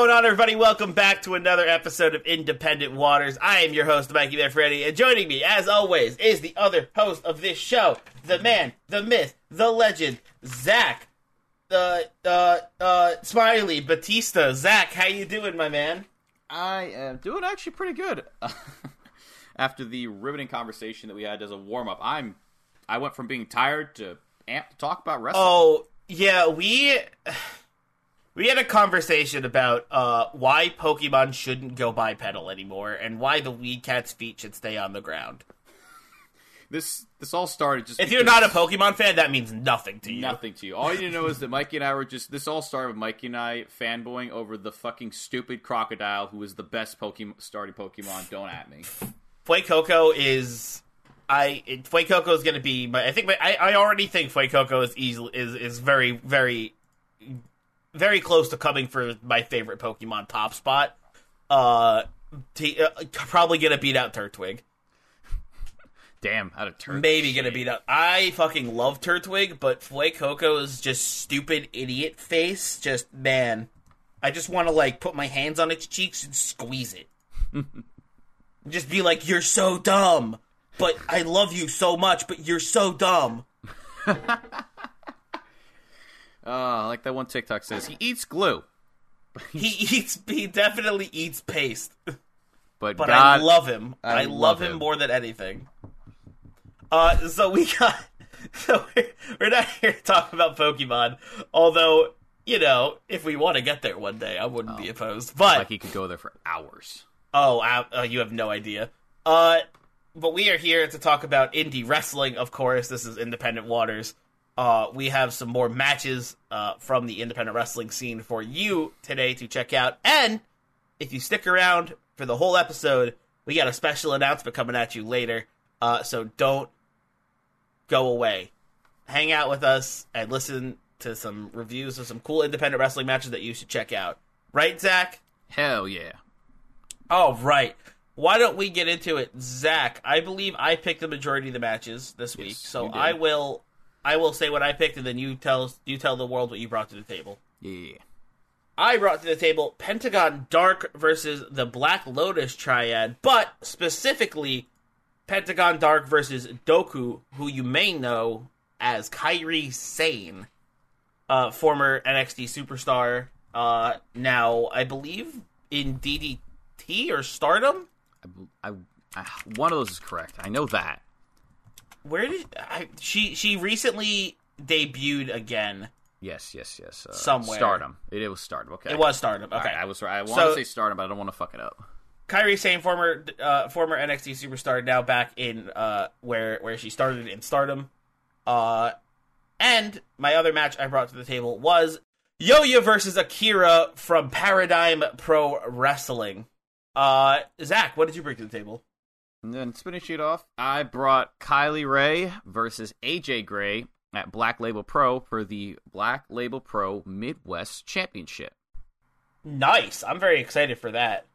Going on, everybody? Welcome back to another episode of Independent Waters. I am your host, Mikey Bear Freddy, and joining me, as always, is the other host of this show, the man, the myth, the legend, Zach, the uh, uh, Smiley Batista. Zach, how you doing, my man? I am doing actually pretty good. After the riveting conversation that we had as a warm up, I'm I went from being tired to amped to talk about wrestling. Oh yeah, we we had a conversation about uh, why Pokemon shouldn't go bipedal anymore, and why the Wii Cat's feet should stay on the ground. This this all started just If you're not a Pokemon fan, that means nothing to you. nothing to you. All you need to know is that Mikey and I were just this all started with Mikey and I fanboying over the fucking stupid crocodile who is the best Pokemon starting Pokemon. Don't at me. Fuecoco is I it, Fuecoco is going to be my I think my, I I already think Fuecoco is easily is is very very very close to coming for my favorite Pokemon top spot. Uh, t- uh probably to beat out Turtwig. Damn, out of turn. Maybe to beat out. I fucking love Turtwig, but Fuecoco's just stupid idiot face. Just man, I just want to like put my hands on its cheeks and squeeze it. just be like, "You're so dumb." But I love you so much, but you're so dumb. Uh, like that one TikTok says, he eats glue, He eats. He definitely eats paste. but, But God, I love him. I, I love, love him. him. more than anything. Uh, so we got. So we're, we're not here to talk about Pokemon, although you know, if we want to get there one day, I wouldn't be opposed. But like he could go there for hours. Oh, uh, uh, you have no idea. Uh, but we are here to talk about indie wrestling, of course. This is Independent Waters. Uh, we have some more matches uh, from the independent wrestling scene for you today to check out. And if you stick around for the whole episode, we got a special announcement coming at you later. Uh, so don't go away. Hang out with us and listen to some reviews of some cool independent wrestling matches that you should check out. Right, Zach? Hell yeah. All right. Why don't we get into it, Zach? I believe I picked the majority of the matches this week, so. I will, I will say what I picked, and then you tell you tell the world what you brought to the table. Yeah. I brought to the table Pentagon Dark versus the Black Lotus Triad, but specifically Pentagon Dark versus Doku, who you may know as Kairi Sane, uh, former NXT superstar. Uh, now I believe in DDT or Stardom. I, I, I, one of those is correct. I know that. Where did I, she? She recently debuted again. Yes, yes, yes. Uh, Somewhere. Stardom. It, it was Stardom. Okay. It was Stardom. Okay, right, I was right. I want So- to say Stardom, but I don't want to fuck it up. Kairi Sane, former uh, former NXT superstar, now back in uh, where where she started in Stardom. Uh, and my other match I brought to the table was Yoya versus Akira from Paradigm Pro Wrestling. Uh, Zach, what did you bring to the table? And then spinning sheet off, I brought Kylie Rae versus AJ Gray at Black Label Pro for the Black Label Pro Midwest Championship. Nice. I'm very excited for that.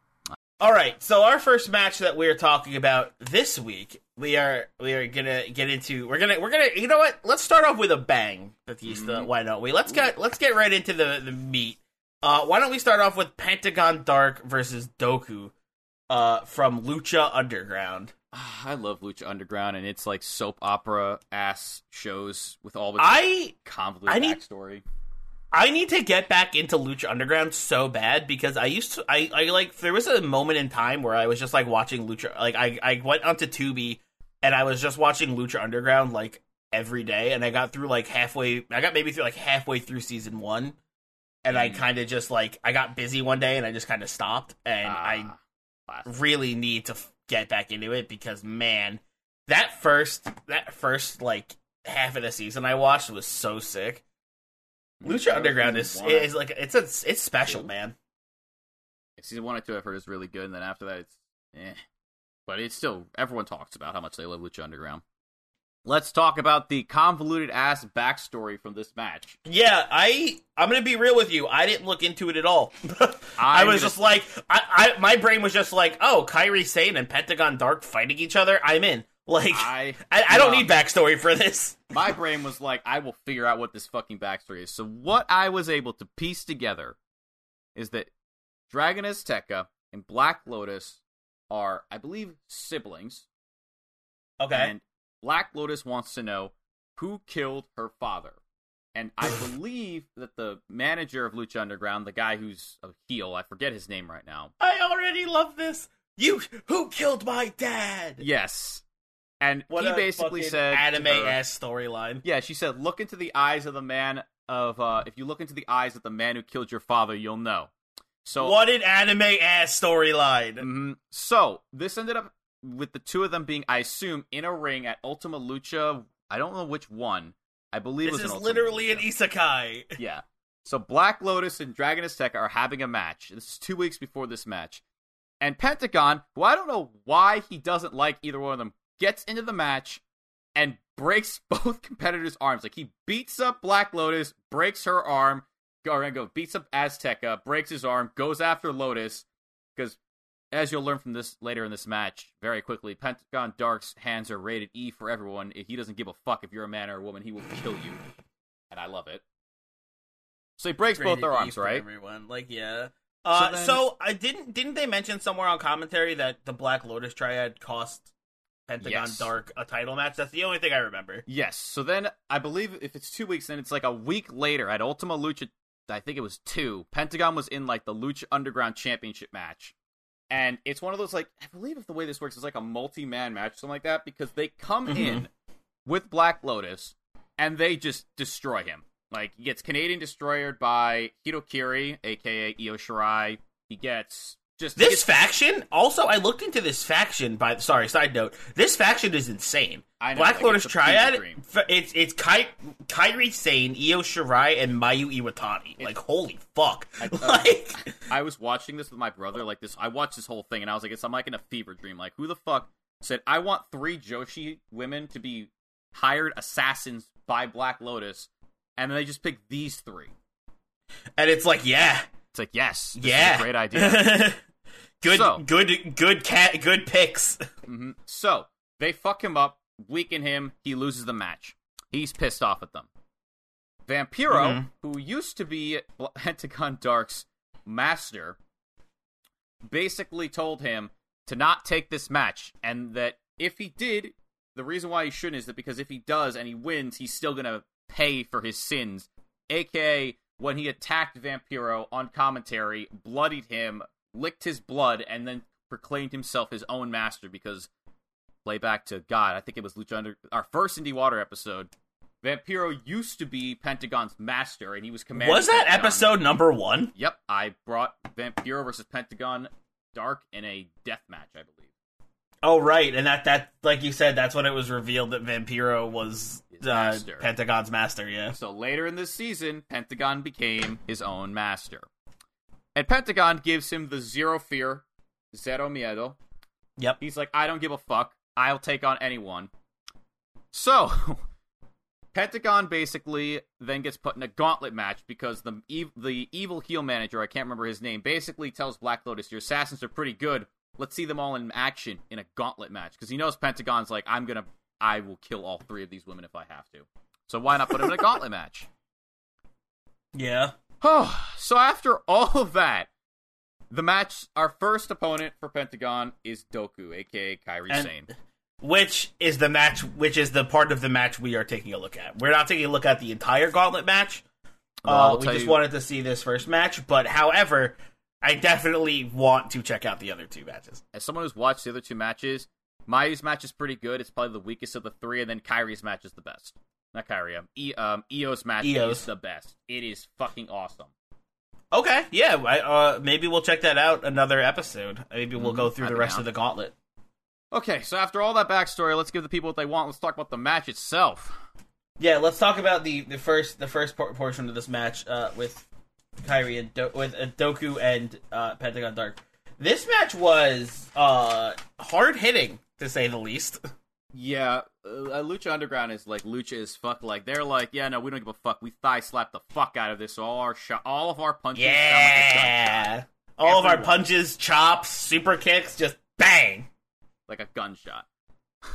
All right, so our first match that we're talking about this week, we are we are gonna get into. We're gonna we're gonna. You know what? Let's start off with a bang, Batista. Why don't we? Let's get let's get right into the the meat. Uh, why don't we start off with Pentagon Dark versus Doku, uh, from Lucha Underground. I love Lucha Underground, and it's like soap opera ass shows with all the I convoluted I need- backstory. I need to get back into Lucha Underground so bad because I used to I, I like there was a moment in time where I was just like watching Lucha like I, I went onto Tubi and I was just watching Lucha Underground like every day and I got through like halfway I got maybe through like halfway through season one and I Mm. kind of just like I got busy one day and I just kind of stopped and I Ah. Really need to f- get back into it because man, that first that first like half of the season I watched was so sick. Lucha Underground is one- is like it's a, it's special, Two? man. season one and two I've heard is really good, and then after that it's eh. But it's still everyone talks about how much they love Lucha Underground. Let's talk about the convoluted ass backstory from this match. Yeah, I I'm gonna be real with you. I didn't look into it at all. I was gonna- just like, I, I my brain was just like, oh, Kairi Sane and Pentagon Dark fighting each other. I'm in. Like, I, I I, don't need backstory for this. my brain was like, I will figure out what this fucking backstory is. So what I was able to piece together is that Dragon Azteca and Black Lotus are, I believe, siblings. Okay. And Black Lotus wants to know who killed her father. And I believe that the manager of Lucha Underground, the guy who's a heel, I forget his name right now. I already love this. You who killed my dad? Yes. And What he basically said anime ass storyline. Yeah, she said, "Look into the eyes of the man of uh if you look into the eyes of the man who killed your father, you'll know." So What an anime ass storyline. Mhm. So this ended up with the two of them being, I assume, in a ring at Ultima Lucha. I don't know which one. I believe it This was is an literally an isekai. Yeah. So Black Lotus and Dragon Azteca are having a match. This is two weeks before this match. And Pentagon, who I don't know why he doesn't like either one of them, gets into the match and breaks both competitors' arms. Like he beats up Black Lotus, breaks her arm, go or go beats up Azteca, breaks his arm, goes after Lotus, because as you'll learn from this later in this match, very quickly, Pentagon Dark's hands are rated E for everyone. If He doesn't give a fuck if you're a man or a woman. He will kill you, and I love it. So he breaks both Rated their E arms, for right? Everyone, like yeah. Uh, then- so I didn't didn't they mention somewhere on commentary that the Black Lotus Triad cost Pentagon Yes. Dark a title match? That's the only thing I remember. Yes. So then I believe if it's two weeks, then it's like a week later at Ultima Lucha. I think it was two. Pentagon was in like the Lucha Underground Championship match, and it's one of those like I believe if the way this works is like a multi-man match, something like that, because they come Mhm. in with Black Lotus and they just destroy him. Like he gets Canadian destroyed by Hitokiri, aka Io Shirai. He gets just This gets- faction, also, I looked into this faction. By sorry, side note, this faction is insane. I know, Black like, Lotus it's Triad, it's it's Kai, Kairi Sane, Io Shirai, and Mayu Iwatani. Like holy fuck! I- like I was watching this with my brother, like this. I watched this whole thing, and I was like, "It's I'm like in a fever dream. Like, who the fuck said I want three Joshi women to be hired assassins by Black Lotus, and then they just pick these three? and it's like yeah, It's like, yes, this is a yeah, great idea. good, So- good, good cat, good picks. hmm So they fuck him up, weaken him. He loses the match. He's pissed off at them. Vampiro, Mhm. who used to be Pentagon Dark's master, basically told him to not take this match, and that if he did, the reason why he shouldn't is that because if he does and he wins, he's still gonna pay for his sins. AKA when he attacked Vampiro on commentary, bloodied him, licked his blood, and then proclaimed himself his own master because play back to God, I think it was Lucha Under our first Indie Water episode. Vampiro used to be Pentagon's master, and he was commanding. Was that Pentagon. episode number one? Yep, I brought Vampiro versus Pentagon Dark in a death match, I believe. Oh right, and that that like you said, that's when it was revealed that Vampiro was uh, master. Pentagon's master. Yeah. So later in this season, Pentagon became his own master. And Pentagon gives him the zero fear, zero miedo. Yep. He's like, I don't give a fuck. I'll take on anyone. So, Pentagon basically then gets put in a gauntlet match because the ev- the evil heel manager, I can't remember his name, basically tells Black Lotus, "Your assassins are pretty good. Let's see them all in action in a gauntlet match." Because he knows Pentagon's like, "I'm gonna, I will kill all three of these women if I have to." So why not put him in a gauntlet match? Yeah. Oh, so after all of that, the match, our first opponent for Pentagon is Doku, aka Kairi And- Sane. Which is the match? Which is the part of the match we are taking a look at? We're not taking a look at the entire gauntlet match. I Uh, we just you- wanted to see this first match, but however, I definitely want to check out the other two matches. as someone who's watched the other two matches, Mayu's match is pretty good. It's probably the weakest of the three, and then Kairi's match is the best. Not Kairi, um, e- um Io's match Io's. is the best. It is fucking awesome. Okay, yeah, I, uh, maybe we'll check that out another episode. Maybe we'll Mhm, go through I'd the rest of the gauntlet. Okay, so after all that backstory, let's give the people what they want. Let's talk about the match itself. Yeah, let's talk about the, the first the first por- portion of this match uh, with Kairi and Do- with uh, Doku and uh, Pentagon Dark. This match was uh, hard hitting to say the least. Yeah, uh, Lucha Underground is like Lucha is fuck. Like they're like, yeah, no, we don't give a fuck. We thigh slap the fuck out of this. So all our shot, all of our punches sound like. Yeah, all of our punches, chops, super kicks, just bang, like a gunshot.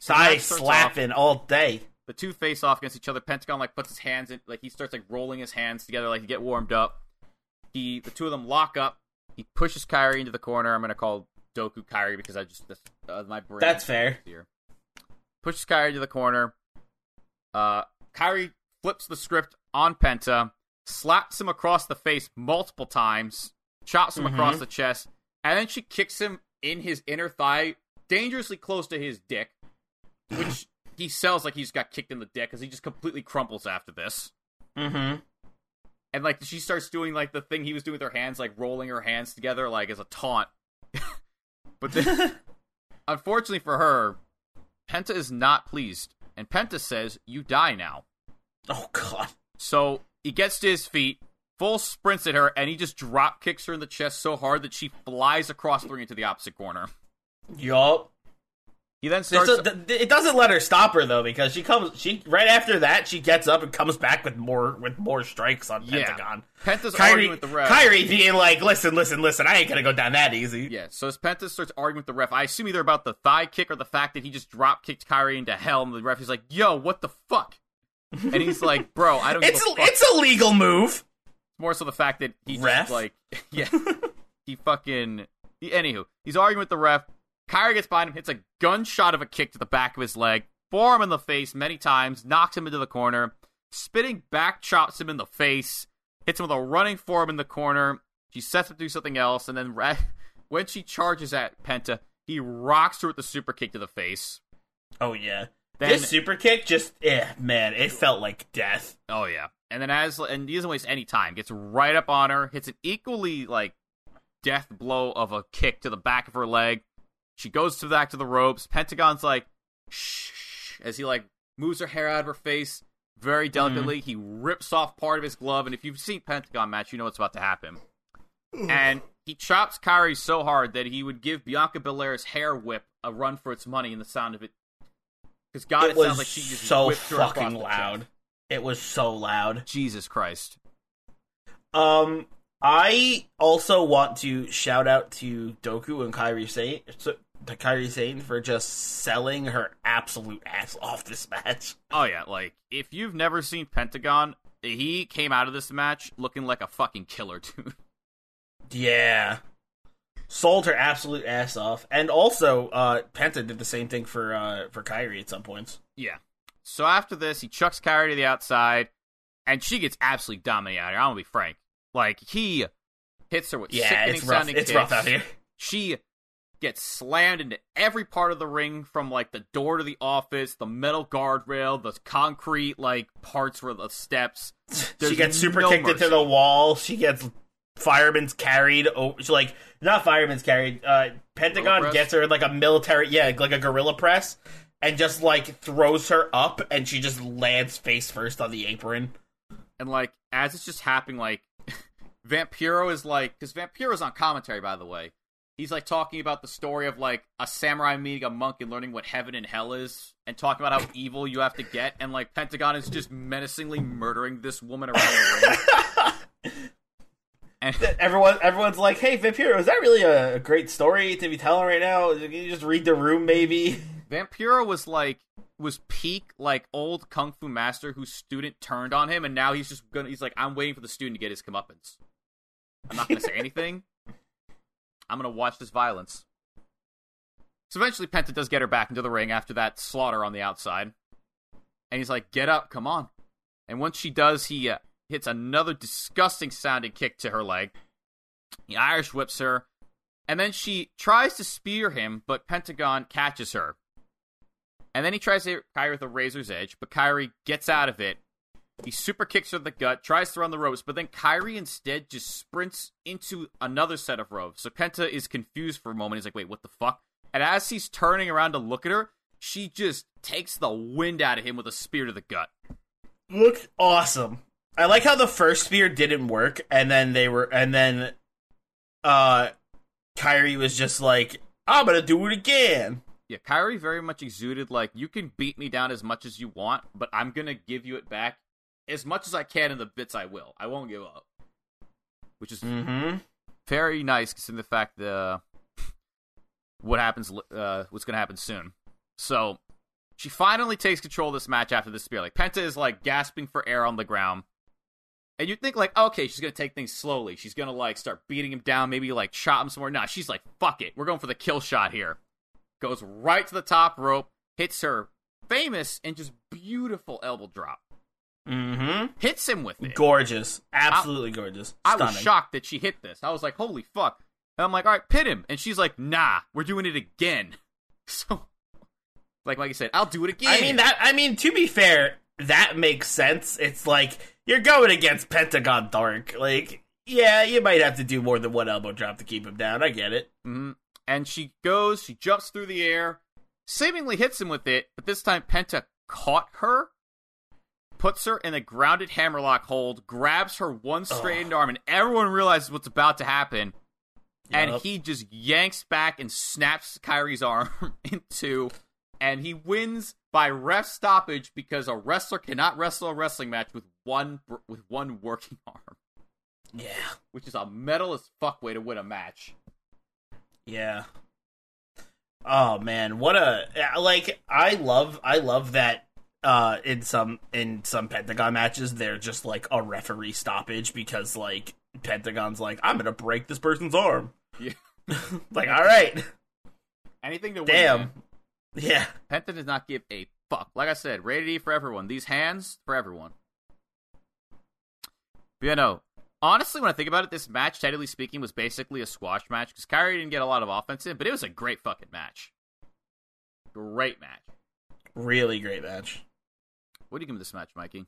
So thigh starts off- slapping all day. the two face off against each other. Pentagon like puts his hands in, like he starts like rolling his hands together, like to get warmed up. He, the two of them lock up. He pushes Kairi into the corner. I'm gonna call Doku Kairi because I just that's, uh, my brain. That's fair. Here. Pushes Kairi to the corner. Uh, Kairi flips the script on Penta, slaps him across the face multiple times, chops him Mhm. across the chest, and then she kicks him in his inner thigh, dangerously close to his dick, which he sells like he's got kicked in the dick because he just completely crumples after this. Mm-hmm. And like she starts doing like the thing he was doing with her hands, like rolling her hands together, like as a taunt. but then, unfortunately for her, Penta is not pleased, and Penta says, "You die now." Oh god. So he gets to his feet, full sprints at her, and he just drop kicks her in the chest so hard that she flies across the ring into the opposite corner. Yup. He then starts. th- it doesn't let her stop her though because she comes she right after that she gets up and comes back with more with more strikes on Yeah. Pentagon. Penta's Kairi, arguing with the ref. Kairi being like, listen, listen, listen, I ain't gonna go down that easy. Yeah, so as Penta starts arguing with the ref, I assume either about the thigh kick or the fact that he just drop kicked Kairi into hell, and the ref is like, "Yo, what the fuck?" And he's like, "Bro, I don't It's a fuck." it's a legal move. more so the fact that he Ref? just like, yeah, he fucking. He, anywho, he's arguing with the ref. Kairi gets behind him, hits a gunshot of a kick to the back of his leg, forearm in the face many times, knocks him into the corner, spitting back chops him in the face, hits him with a running forearm in the corner. She sets him to do something else, and then ra- when she charges at Penta, he rocks her with the super kick to the face. Oh yeah. Then, this super kick just eh, man, it felt like death. Oh yeah, and then as and he doesn't waste any time. Gets right up on her, hits an equally like death blow of a kick to the back of her leg. She goes to the back to the ropes. Pentagon's like shh, as he like moves her hair out of her face very delicately. He rips off part of his glove, and if you've seen Pentagon match, you know what's about to happen. and he chops Kairi so hard that he would give Bianca Belair's hair whip a run for its money in the sound of it. Because God, it, it was sounds like she just so whipped her across fucking loud. It was so loud. Jesus Christ. Um, I also want to shout out to Doku and Kairi Sane. so- to Kairi Sane for just selling her absolute ass off this match. Oh yeah, like if you've never seen Pentagon, he came out of this match looking like a fucking killer, dude. Yeah. Sold her absolute ass off. And also, uh, Penta did the same thing for uh for Kairi at some points. Yeah. So after this, he chucks Kairi to the outside, and she gets absolutely dominated. I'm gonna be frank. Like he hits her with Yeah, sickening it's rough. sounding It's kicks. rough out here. She gets slammed into every part of the ring, from like the door to the office, the metal guardrail, the concrete like parts where the steps. she gets super no kicked mercy. into the wall. She gets fireman's carried. Oh, she like not fireman's carried. Uh, Pentagon gets her like a military, yeah, like a gorilla press, and just like throws her up, and she just lands face first on the apron. And like as it's just happening, like Vampiro is like because Vampiro's on commentary, by the way. He's like talking about the story of like a samurai meeting a monk and learning what heaven and hell is, and talking about how evil you have to get. And like Pentagon is just menacingly murdering this woman around the ring. And Everyone, everyone's like, "Hey, Vampiro, is that really a, a great story to be telling right now? Can you just read the room, maybe?" Vampiro was like was peak like old kung fu master whose student turned on him, and now he's just gonna he's like I'm waiting for the student to get his comeuppance. I'm not gonna say anything. I'm gonna watch this violence. So eventually, Penta does get her back into the ring after that slaughter on the outside, and he's like, "Get up, come on!" And once she does, he uh, hits another disgusting sounding kick to her leg. He Irish whips her, and then she tries to spear him, but Pentagon catches her. And then he tries to hit Kairi with a razor's edge, but Kairi gets out of it. He super kicks her in the gut, tries to run the ropes, but then Kairi instead just sprints into another set of ropes. So Penta is confused for a moment. He's like, wait, what the fuck? And as he's turning around to look at her, she just takes the wind out of him with a spear to the gut. Looked awesome. I like how the first spear didn't work, and then they were, and then, uh, Kairi was just like, "I'm gonna do it again." Yeah, Kairi very much exuded like you can beat me down as much as you want, but I'm gonna give you it back as much as I can in the bits I will. I won't give up. Which is Mm-hmm. very nice considering the fact that uh, what happens uh, what's gonna happen soon. So she finally takes control of this match after this spear. Like Penta is like gasping for air on the ground. And you'd think like, okay, she's gonna take things slowly. She's gonna like start beating him down, maybe like shot him somewhere. Nah, she's like, fuck it. We're going for the kill shot here. Goes right to the top rope, hits her famous and just beautiful elbow drop. Mm-hmm. Hits him with it. Gorgeous. Absolutely gorgeous. I was shocked that she hit this. I was like, holy fuck. And I'm like, all right, pit him. And she's like, nah, we're doing it again. So, like, like I said, I'll do it again. I mean that. I mean to be fair, that makes sense. It's like you're going against Pentagon Dark. Like, yeah, you might have to do more than one elbow drop to keep him down. I get it. hmm And she goes, she jumps through the air, seemingly hits him with it, but this time Penta caught her, puts her in a grounded hammerlock hold, grabs her one straightened arm, and everyone realizes what's about to happen. And Yup. he just yanks back and snaps Kairi's arm in two, and he wins by ref stoppage because a wrestler cannot wrestle a wrestling match with one with one working arm, Yeah. which is a metal as fuck way to win a match. Yeah. Oh man, what a like I love I love that uh in some in some Pentagon matches they're just like a referee stoppage because like Pentagon's like I'm going to break this person's arm. Yeah. like all right. Anything to win. Damn. Yeah. Penta does not give a fuck. Like I said, rated E for everyone. These hands for everyone. But yeah, no. Honestly, when I think about it, this match, technically speaking, was basically a squash match because Kairi didn't get a lot of offense in, but it was a great fucking match. Great match. Really great match. What do you give this match, Mikey?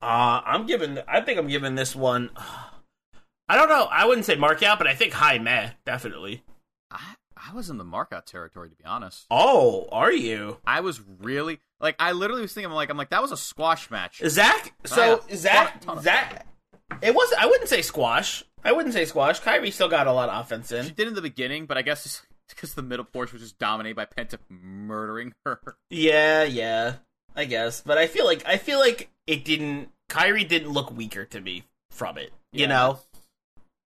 Uh I'm giving I think I'm giving this one I don't know. I wouldn't say mark out, but I think high meh, definitely. I I was in the markout territory to be honest. Oh, are you? I was really like I literally was thinking I'm like I'm like that was a squash match. Zach, Oh, so. Zach, Zach, it was. I wouldn't say squash. I wouldn't say squash. Kairi still got a lot of offense in. She did in the beginning, but I guess it's because the middle portion was just dominated by Penta murdering her. Yeah, yeah, I guess. But I feel like I feel like it didn't. Kairi didn't look weaker to me from it. You Yeah, know.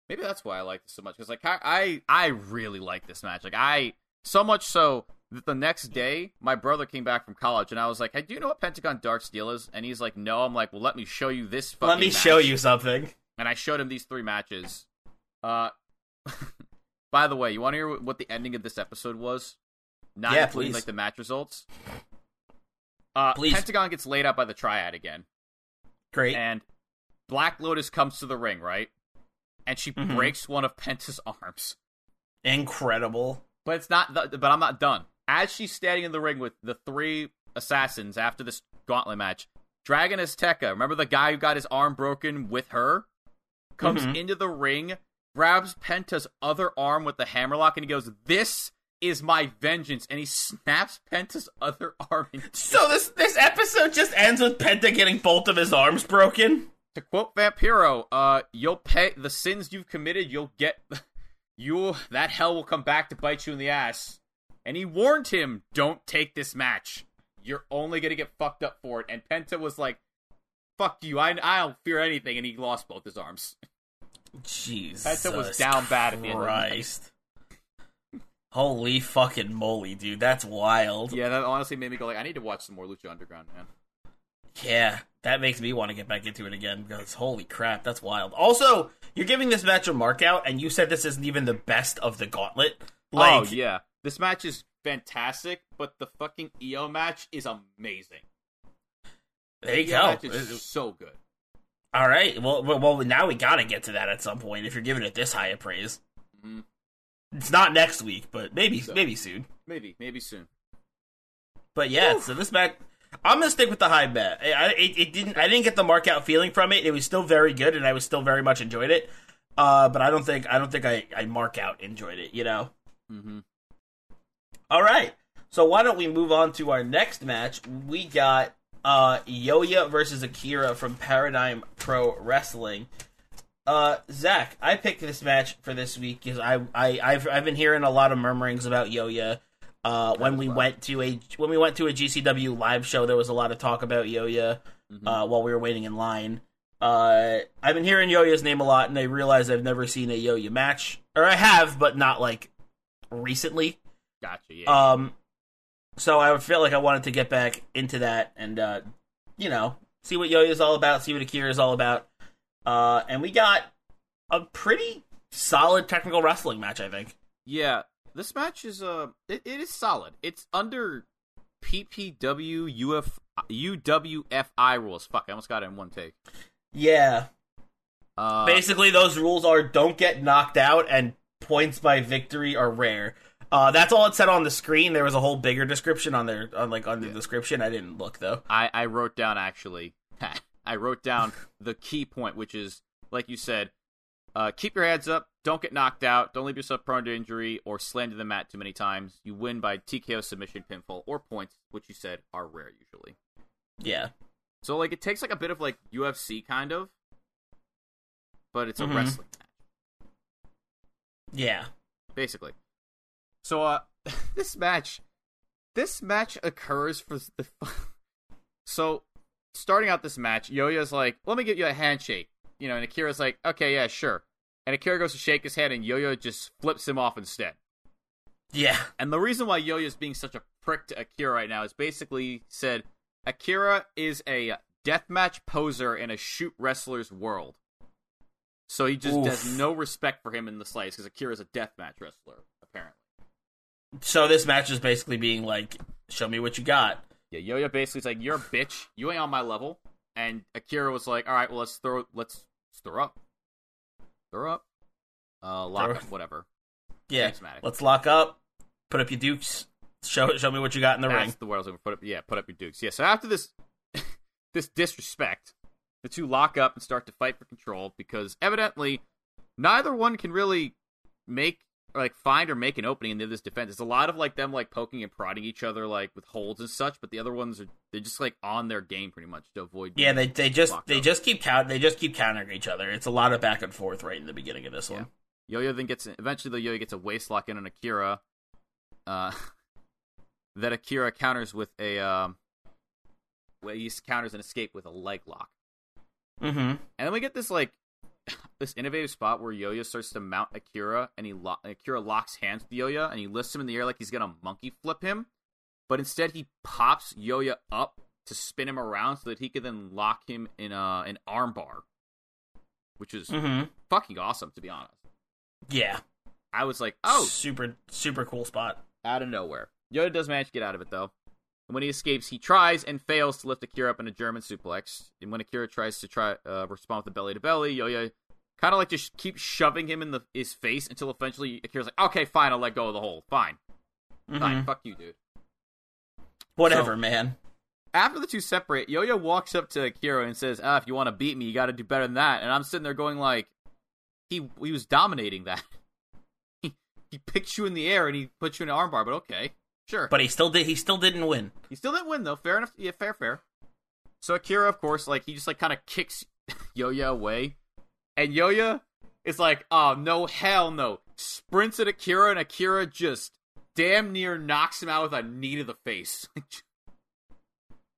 Maybe that's why I like this so much because like I, I I really like this match. Like I so much so that the next day my brother came back from college and I was like, "Hey, do you know what Pentagon Dark's deal is?" And he's like, "No." I'm like, "Well, let me show you this." Fucking Let me match." show you something. And I showed him these three matches. Uh, by the way, you want to hear what the ending of this episode was? Not Yeah, including please. like the match results. Uh, Please. Pentagon gets laid out by the Triad again Great. and Black Lotus comes to the ring, right? And she Mhm. breaks one of Penta's arms. Incredible. But it's not. Th- but I'm not done. As she's standing in the ring with the three assassins after this gauntlet match, Dragon Azteca, remember the guy who got his arm broken with her, comes Mhm. into the ring, grabs Penta's other arm with the hammerlock, and he goes, "This is my vengeance," and he snaps Penta's other arm in So this this episode just ends with Penta getting both of his arms broken. to quote Vampiro, uh, you'll pay the sins you've committed. You'll get you that hell will come back to bite you in the ass. And he warned him, "Don't take this match. You're only gonna get fucked up for it." And Penta was like, "Fuck you. I I don't fear anything." And he lost both his arms. Jesus. Penta was down bad at the end of the night. Holy fucking moly, dude. That's wild. Yeah, that honestly made me go like, "I need to watch some more Lucha Underground, man." Yeah, that makes me want to get back into it again because holy crap, that's wild. Also, you're giving this match a mark out, and you said this isn't even the best of the gauntlet. Like, oh yeah, this match is fantastic, but the fucking Io match is amazing. there you Io go. match is so good. All right. Well, well, now we gotta get to that at some point. If you're giving it this high of praise, Mhm. It's not next week, but maybe, So- maybe soon. Maybe, maybe soon. But yeah, so this match, I'm gonna stick with the high bet. I, I- it, it didn't, I didn't get the mark out feeling from it. It was still very good, and I was still very much enjoyed it. Uh, but I don't think, I don't think I, I mark out enjoyed it. You know. Mm-hmm. All right. So why don't we move on to our next match? We got uh Yoya versus Akira from Paradigm Pro Wrestling. Uh, Zach, I picked this match for this week because I, I I've I've been hearing a lot of murmurings about Yoya. Uh, when we went to a when we went to a GCW live show, there was a lot of talk about Yoya Mhm. uh, while we were waiting in line. Uh, I've been hearing Yoya's name a lot, and I realized I've never seen a Yoya match, or I have, but not like recently. Gotcha. Yeah. Um, so I felt like I wanted to get back into that and, uh, you know, see what Yoya's all about, see what Akira is all about. Uh, and we got a pretty solid technical wrestling match, I think. yeah. This match is uh, it, it is solid. It's under PPW UF UWFI rules. Fuck, I almost got it in one take. Yeah. Uh, Basically, those rules are don't get knocked out and points by victory are rare. Uh, that's all it said on the screen. There was a whole bigger description on there, on like on the Yeah. description. I didn't look though. I, I wrote down actually. I wrote down the key point, which is like you said, uh, keep your heads up, don't get knocked out, don't leave yourself prone to injury or slam to the mat too many times. You win by TKO submission, pinfall, or points, which you said are rare usually. Yeah. So like it takes like a bit of like UFC kind of, but it's a Mhm. wrestling match Yeah. basically. So uh, this match, this match occurs for the. so starting out this match, Yoya's like, "Let me give you a handshake," you know, and Akira's like, "Okay, yeah, sure." And Akira goes to shake his hand, and Yoya just flips him off instead. Yeah. And the reason why Yoya's being such a prick to Akira right now is basically said Akira is a deathmatch poser in a shoot wrestler's world. So he just Oof. has no respect for him in the slice because Akira is a deathmatch wrestler, apparently. So this match is basically being like, show me what you got. Yeah, Yoya basically is like, "You're a bitch. You ain't on my level." And Akira was like, "All right, well, let's throw, let's throw up, throw up, uh, lock Throw- up, whatever." Yeah. Let's lock up. Put up your dukes. Show show me what you got in the That's ring. the word I was looking for. Put up, yeah, put up your dukes. Yeah. So after this, this disrespect, the two lock up and start to fight for control because evidently neither one can really make like find or make an opening in the other's defense. There's a lot of like them like poking and prodding each other like with holds and such, but the other ones are they're just like on their game pretty much to avoid. Yeah, they they just they up. just keep count they just keep countering each other. It's a lot of back and forth right in the beginning of this Yeah. one. Yoya then gets eventually the Yoya gets a waist lock in on Akira. Uh, that Akira counters with a um, well, he counters an escape with a leg lock. Mm-hmm. And then we get this like this innovative spot where Yoya starts to mount Akira, and he lo- Akira locks hands with Yoya, and he lifts him in the air like he's gonna monkey flip him, but instead he pops Yoya up to spin him around so that he can then lock him in a an armbar, which is Mm-hmm. fucking awesome to be honest. Yeah. I was like, oh, super super cool spot. out of nowhere. Yoya does manage to get out of it though. And when he escapes, he tries and fails to lift Akira up in a German suplex. And when Akira tries to try uh, respond with a belly to belly, Yoya kind of like just keep shoving him in the his face until eventually Akira's like, "Okay, fine, I'll let go of the hold. Fine, fine, Mhm. fuck you, dude." Whatever, So- man. After the two separate, Yoya walks up to Akira and says, "Ah, if you want to beat me, you got to do better than that." And I'm sitting there going like, "He he was dominating that. he he picked you in the air and he put you in an armbar, but okay, sure." But he still did he still didn't win. He still didn't win though. Fair enough. Yeah, fair, fair. So Akira, of course, like he just like kind of kicks Yoya away, and Yoya is like, "Oh no, hell no!" Sprints at Akira, and Akira just damn near knocks him out with a knee to the face.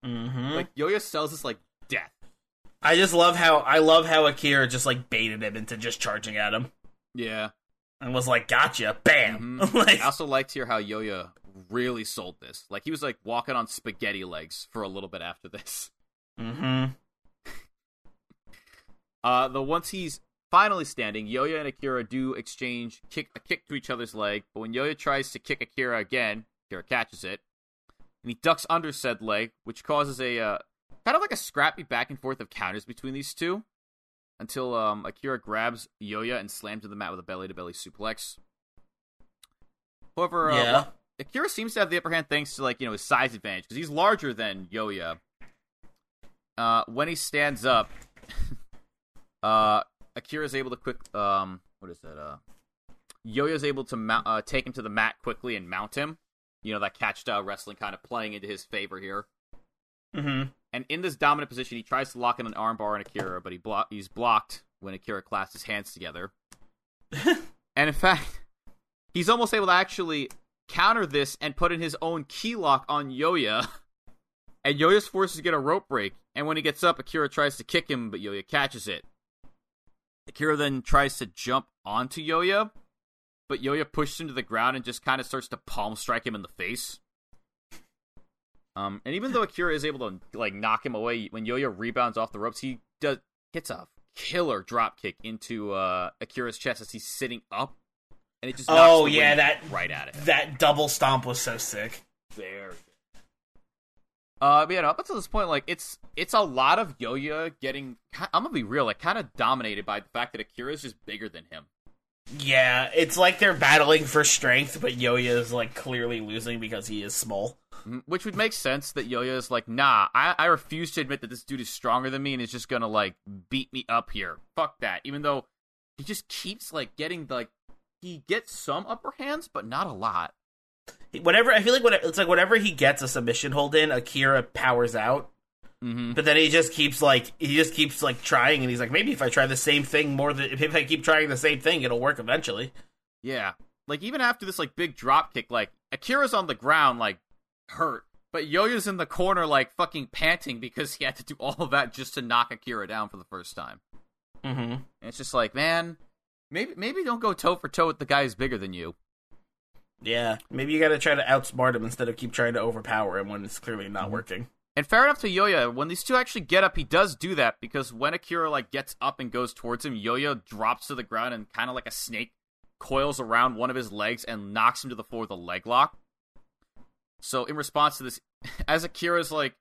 Mm-hmm. like Yoya sells this like death. I just love how I love how Akira just like baited him into just charging at him Yeah. and was like, "Gotcha, bam!" Mhm. like, I also liked here how Yoya really sold this. Like he was like walking on spaghetti legs for a little bit after this. mm-hmm. Uh, the once he's finally standing, Yoya and Akira do exchange kick a kick to each other's leg, but when Yoya tries to kick Akira again, Akira catches it, and he ducks under said leg, which causes a uh, kind of like a scrappy back and forth of counters between these two. until um, Akira grabs Yoya and slams to the mat with a belly to belly suplex. However, uh, Yeah. well, Akira seems to have the upper hand thanks to like you know his size advantage because he's larger than Yoya. Uh, when he stands up, uh, Akira's able to quick um what is that uh Yoya's able to mount, uh, take him to the mat quickly and mount him. You know that catch style wrestling kind of playing into his favor here. Mm-hmm. And in this dominant position, he tries to lock in an armbar on Akira, but he blo- he's blocked when Akira clasps his hands together. and in fact, he's almost able to actually counter this and put in his own key lock on Yoya. And Yoya's forced to get a rope break. And when he gets up, Akira tries to kick him, but Yoya catches it. Akira then tries to jump onto Yoya, but Yoya pushes him to the ground and just kind of starts to palm strike him in the face. Um, and even though Akira is able to like knock him away when Yoya rebounds off the ropes, he does hits a killer drop kick into uh, Akira's chest as he's sitting up, and it just knocks Oh yeah, that right at it. That double stomp was so sick. Very good. Uh, but yeah, no, up until this point, like it's it's a lot of Yoya getting. I'm gonna be real, like kind of dominated by the fact that Akira is just bigger than him. Yeah, it's like they're battling for strength, but Yoya is like clearly losing because he is small. Mhm, Which would make sense that Yoya is like, nah, I, I refuse to admit that this dude is stronger than me and is just gonna like beat me up here. Fuck that. Even though he just keeps like getting like he gets some upper hands, but not a lot. Whenever I feel like when it's like whenever he gets a submission hold in, Akira powers out. Mm-hmm. But then he just keeps like he just keeps like trying, and he's like, maybe if I try the same thing more than if I keep trying the same thing, it'll work eventually. Yeah. Like even after this like big drop kick, like Akira's on the ground like hurt, but Yoya's in the corner like fucking panting because he had to do all of that just to knock Akira down for the first time. Mm-hmm. And it's just like, man, maybe maybe don't go toe for toe with the guy who's bigger than you. Yeah, maybe you got to try to outsmart him instead of keep trying to overpower him when it's clearly not mm-hmm. working. And fair enough to Yoya, when these two actually get up, he does do that because when Akira like gets up and goes towards him, Yoya drops to the ground and kind of like a snake coils around one of his legs and knocks him to the floor with a leg lock. So in response to this, as Akira's like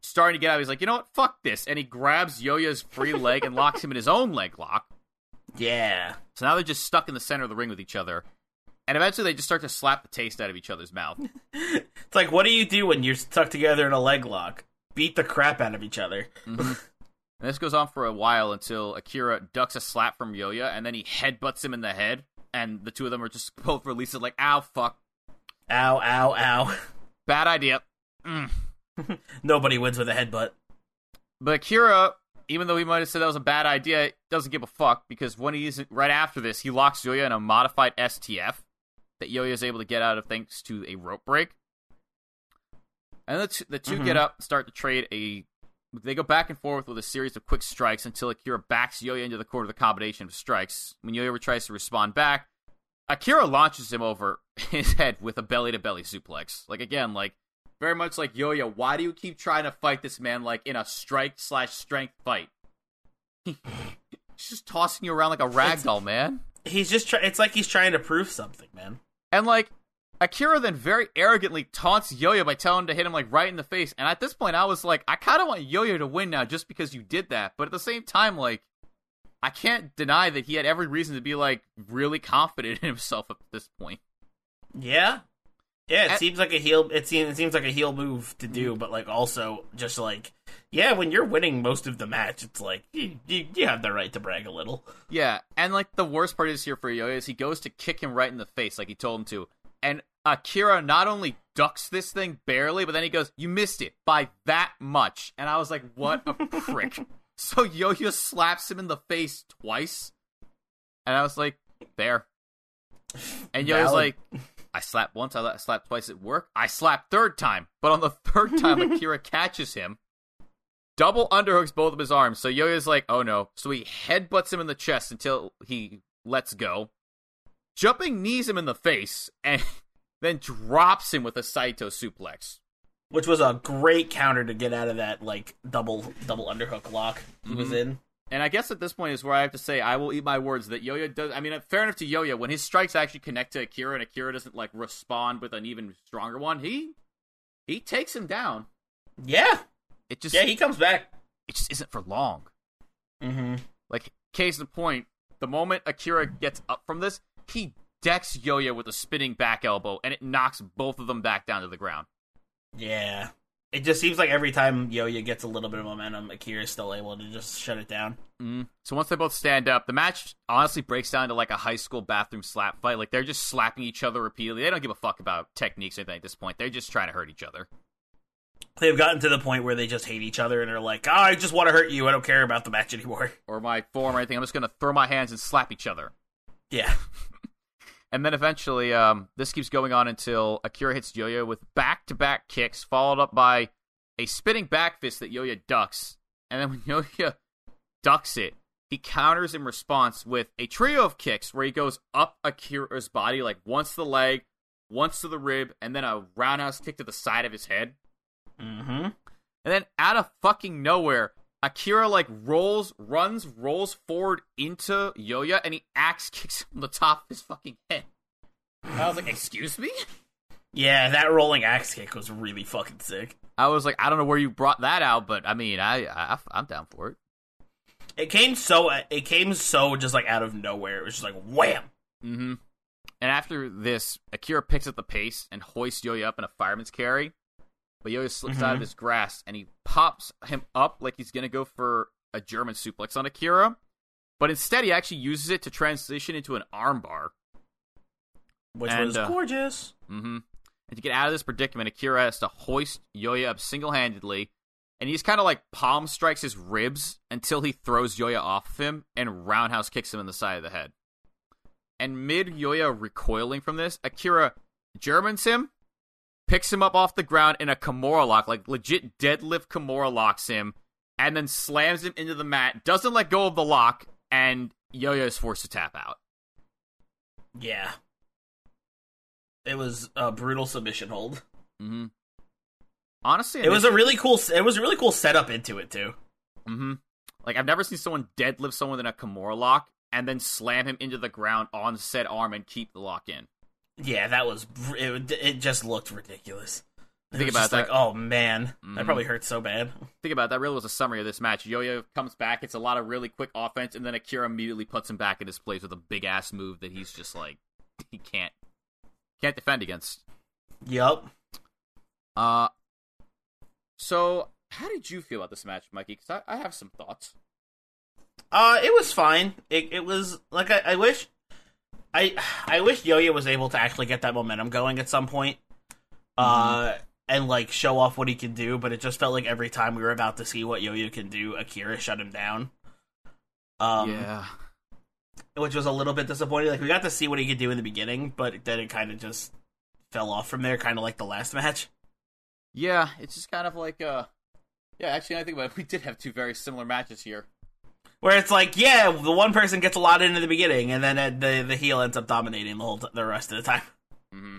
starting to get up, he's like, you know what, fuck this, and he grabs Yoya's free leg and locks him in his own leg lock. Yeah, So now they're just stuck in the center of the ring with each other. And eventually they just start to slap the taste out of each other's mouth. it's like what do you do when you're stuck together in a leg lock? Beat the crap out of each other. Mm-hmm. And this goes on for a while until Akira ducks a slap from Yoya, and then he headbutts him in the head, and the two of them are just both released like, ow, fuck. Ow, ow, ow. Bad idea. Mm. Nobody wins with a headbutt. But Akira, even though he might have said that was a bad idea, doesn't give a fuck, because when he's right after this, he locks Yoya in a modified STF that Yoya is able to get out of thanks to a rope break. And the, t- the 2 get mm-hmm. up, start to trade a. They go back and forth with a series of quick strikes until Akira backs Yoya into the corner of the combination of strikes. When Yoya tries to respond back, Akira launches him over his head with a belly to belly suplex. Like again, like very much like Yoya. Why do you keep trying to fight this man like in a strike slash strength fight? He's just tossing you around like a rag doll, man. He's just try- it's like he's trying to prove something, man. And like Akira then very arrogantly taunts Yoya by telling him to hit him like right in the face. And at this point, I was like, I kind of want Yoya to win now just because you did that. But at the same time, like, I can't deny that he had every reason to be like really confident in himself at this point. Yeah. Yeah, it And- seems like a heel it seems it seems like a heel move to do, mm. but like also just like yeah, when you're winning most of the match, it's like you, you, you have the right to brag a little. Yeah, and like the worst part is here for Yoya is he goes to kick him right in the face like he told him to, and Akira not only ducks this thing barely, but then he goes, "You missed it by that much," and I was like, "What a prick!" so Yoya slaps him in the face twice, and I was like, "There." And Yoya's Valid. like, "I slapped once, I slapped twice at work, I slapped third time, but on the third time, Akira catches him." double underhooks both of his arms. So Yoya's like, oh no. So he headbutts him in the chest until he lets go. Jumping knees him in the face and then drops him with a Saito suplex. Which was a great counter to get out of that like double double underhook lock he was Mhm. in. And I guess at this point is where I have to say I will eat my words that Yoya does. I mean, fair enough to Yoya when his strikes actually connect to Akira and Akira doesn't like respond with an even stronger one. He he takes him down. Yeah. It just Yeah, he comes back. it just isn't for long. Mm-hmm. Like, case in point, the moment Akira gets up from this, he decks Yoya with a spinning back elbow, and it knocks both of them back down to the ground. Yeah. It just seems like every time Yo-Yo gets a little bit of momentum, Akira's still able to just shut it down. Mm. So once they both stand up, the match honestly breaks down to like a high school bathroom slap fight. Like they're just slapping each other repeatedly. They don't give a fuck about techniques or anything at this point. They're just trying to hurt each other. They've gotten to the point where they just hate each other and are like, oh, I just want to hurt you. I don't care about the match anymore. Or my form or anything. I'm just gonna throw my hands and slap each other. Yeah. And then eventually, um, this keeps going on until Akira hits Yoya with back to back kicks, followed up by a spinning back fist that Yoya ducks. And then when Yoya ducks it, he counters in response with a trio of kicks where he goes up Akira's body, like once to the leg, once to the rib, and then a roundhouse kick to the side of his head. Mm-hmm. And then out of fucking nowhere, Akira like rolls, runs, rolls forward into Yoya, and he axe kicks him on the top of his fucking head. I was like, "Excuse me." Yeah, that rolling axe kick was really fucking sick. I was like, I don't know where you brought that out, but I mean, I, I I'm down for it. It came so it came so just like out of nowhere. It was just like wham. Mm-hmm. And after this, Akira picks up the pace and hoists Yoya up in a fireman's carry. But Yoya slips out of Mhm. his grasp and he pops him up like he's gonna go for a German suplex on Akira. But instead, he actually uses it to transition into an armbar. Which And, was uh, gorgeous. Mm-hmm. And to get out of this predicament, Akira has to hoist Yoya up single handedly. And he's kind of like palm strikes his ribs until he throws Yoya off of him and roundhouse kicks him in the side of the head. And mid Yoya recoiling from this, Akira Germans him, picks him up off the ground in a Kimura lock, like legit deadlift Kimura locks him, and then slams him into the mat, doesn't let go of the lock, and Yoya is forced to tap out. Yeah. It was a brutal submission hold. Mm-hmm. Honestly, It was a really cool. It was a really cool setup into it too. Mm-hmm. Like I've never seen someone deadlift someone in a Kimura lock and then slam him into the ground on said arm and keep the lock in. Yeah, that was. It, it just looked ridiculous. It Think about just like, that. oh man, Mhm. that probably hurt so bad. Think about it, that. Really was a summary of this match. Yo-Yo comes back. It's a lot of really quick offense, and then Akira immediately puts him back in his place with a big ass move that he's just like he can't can't defend against. Yup. Uh, so how did you feel about this match, Mikey? Because I, I have some thoughts. Uh, it was fine. It it was like I, I wish, I I wish Yo-Yo was able to actually get that momentum going at some point, uh, and like show off what he can do. But it just felt like every time we were about to see what Yo-Yo can do, Akira shut him down. Um, yeah, which was a little bit disappointing. Like we got to see what he could do in the beginning, but then it kind of just fell off from there, kind of like the last match. yeah. It's just kind of like uh, yeah. Actually, I think about it, we did have two very similar matches here. Where it's like, yeah, the one person gets a lot in at the beginning, and then uh, the the heel ends up dominating the whole t- the rest of the time. hmm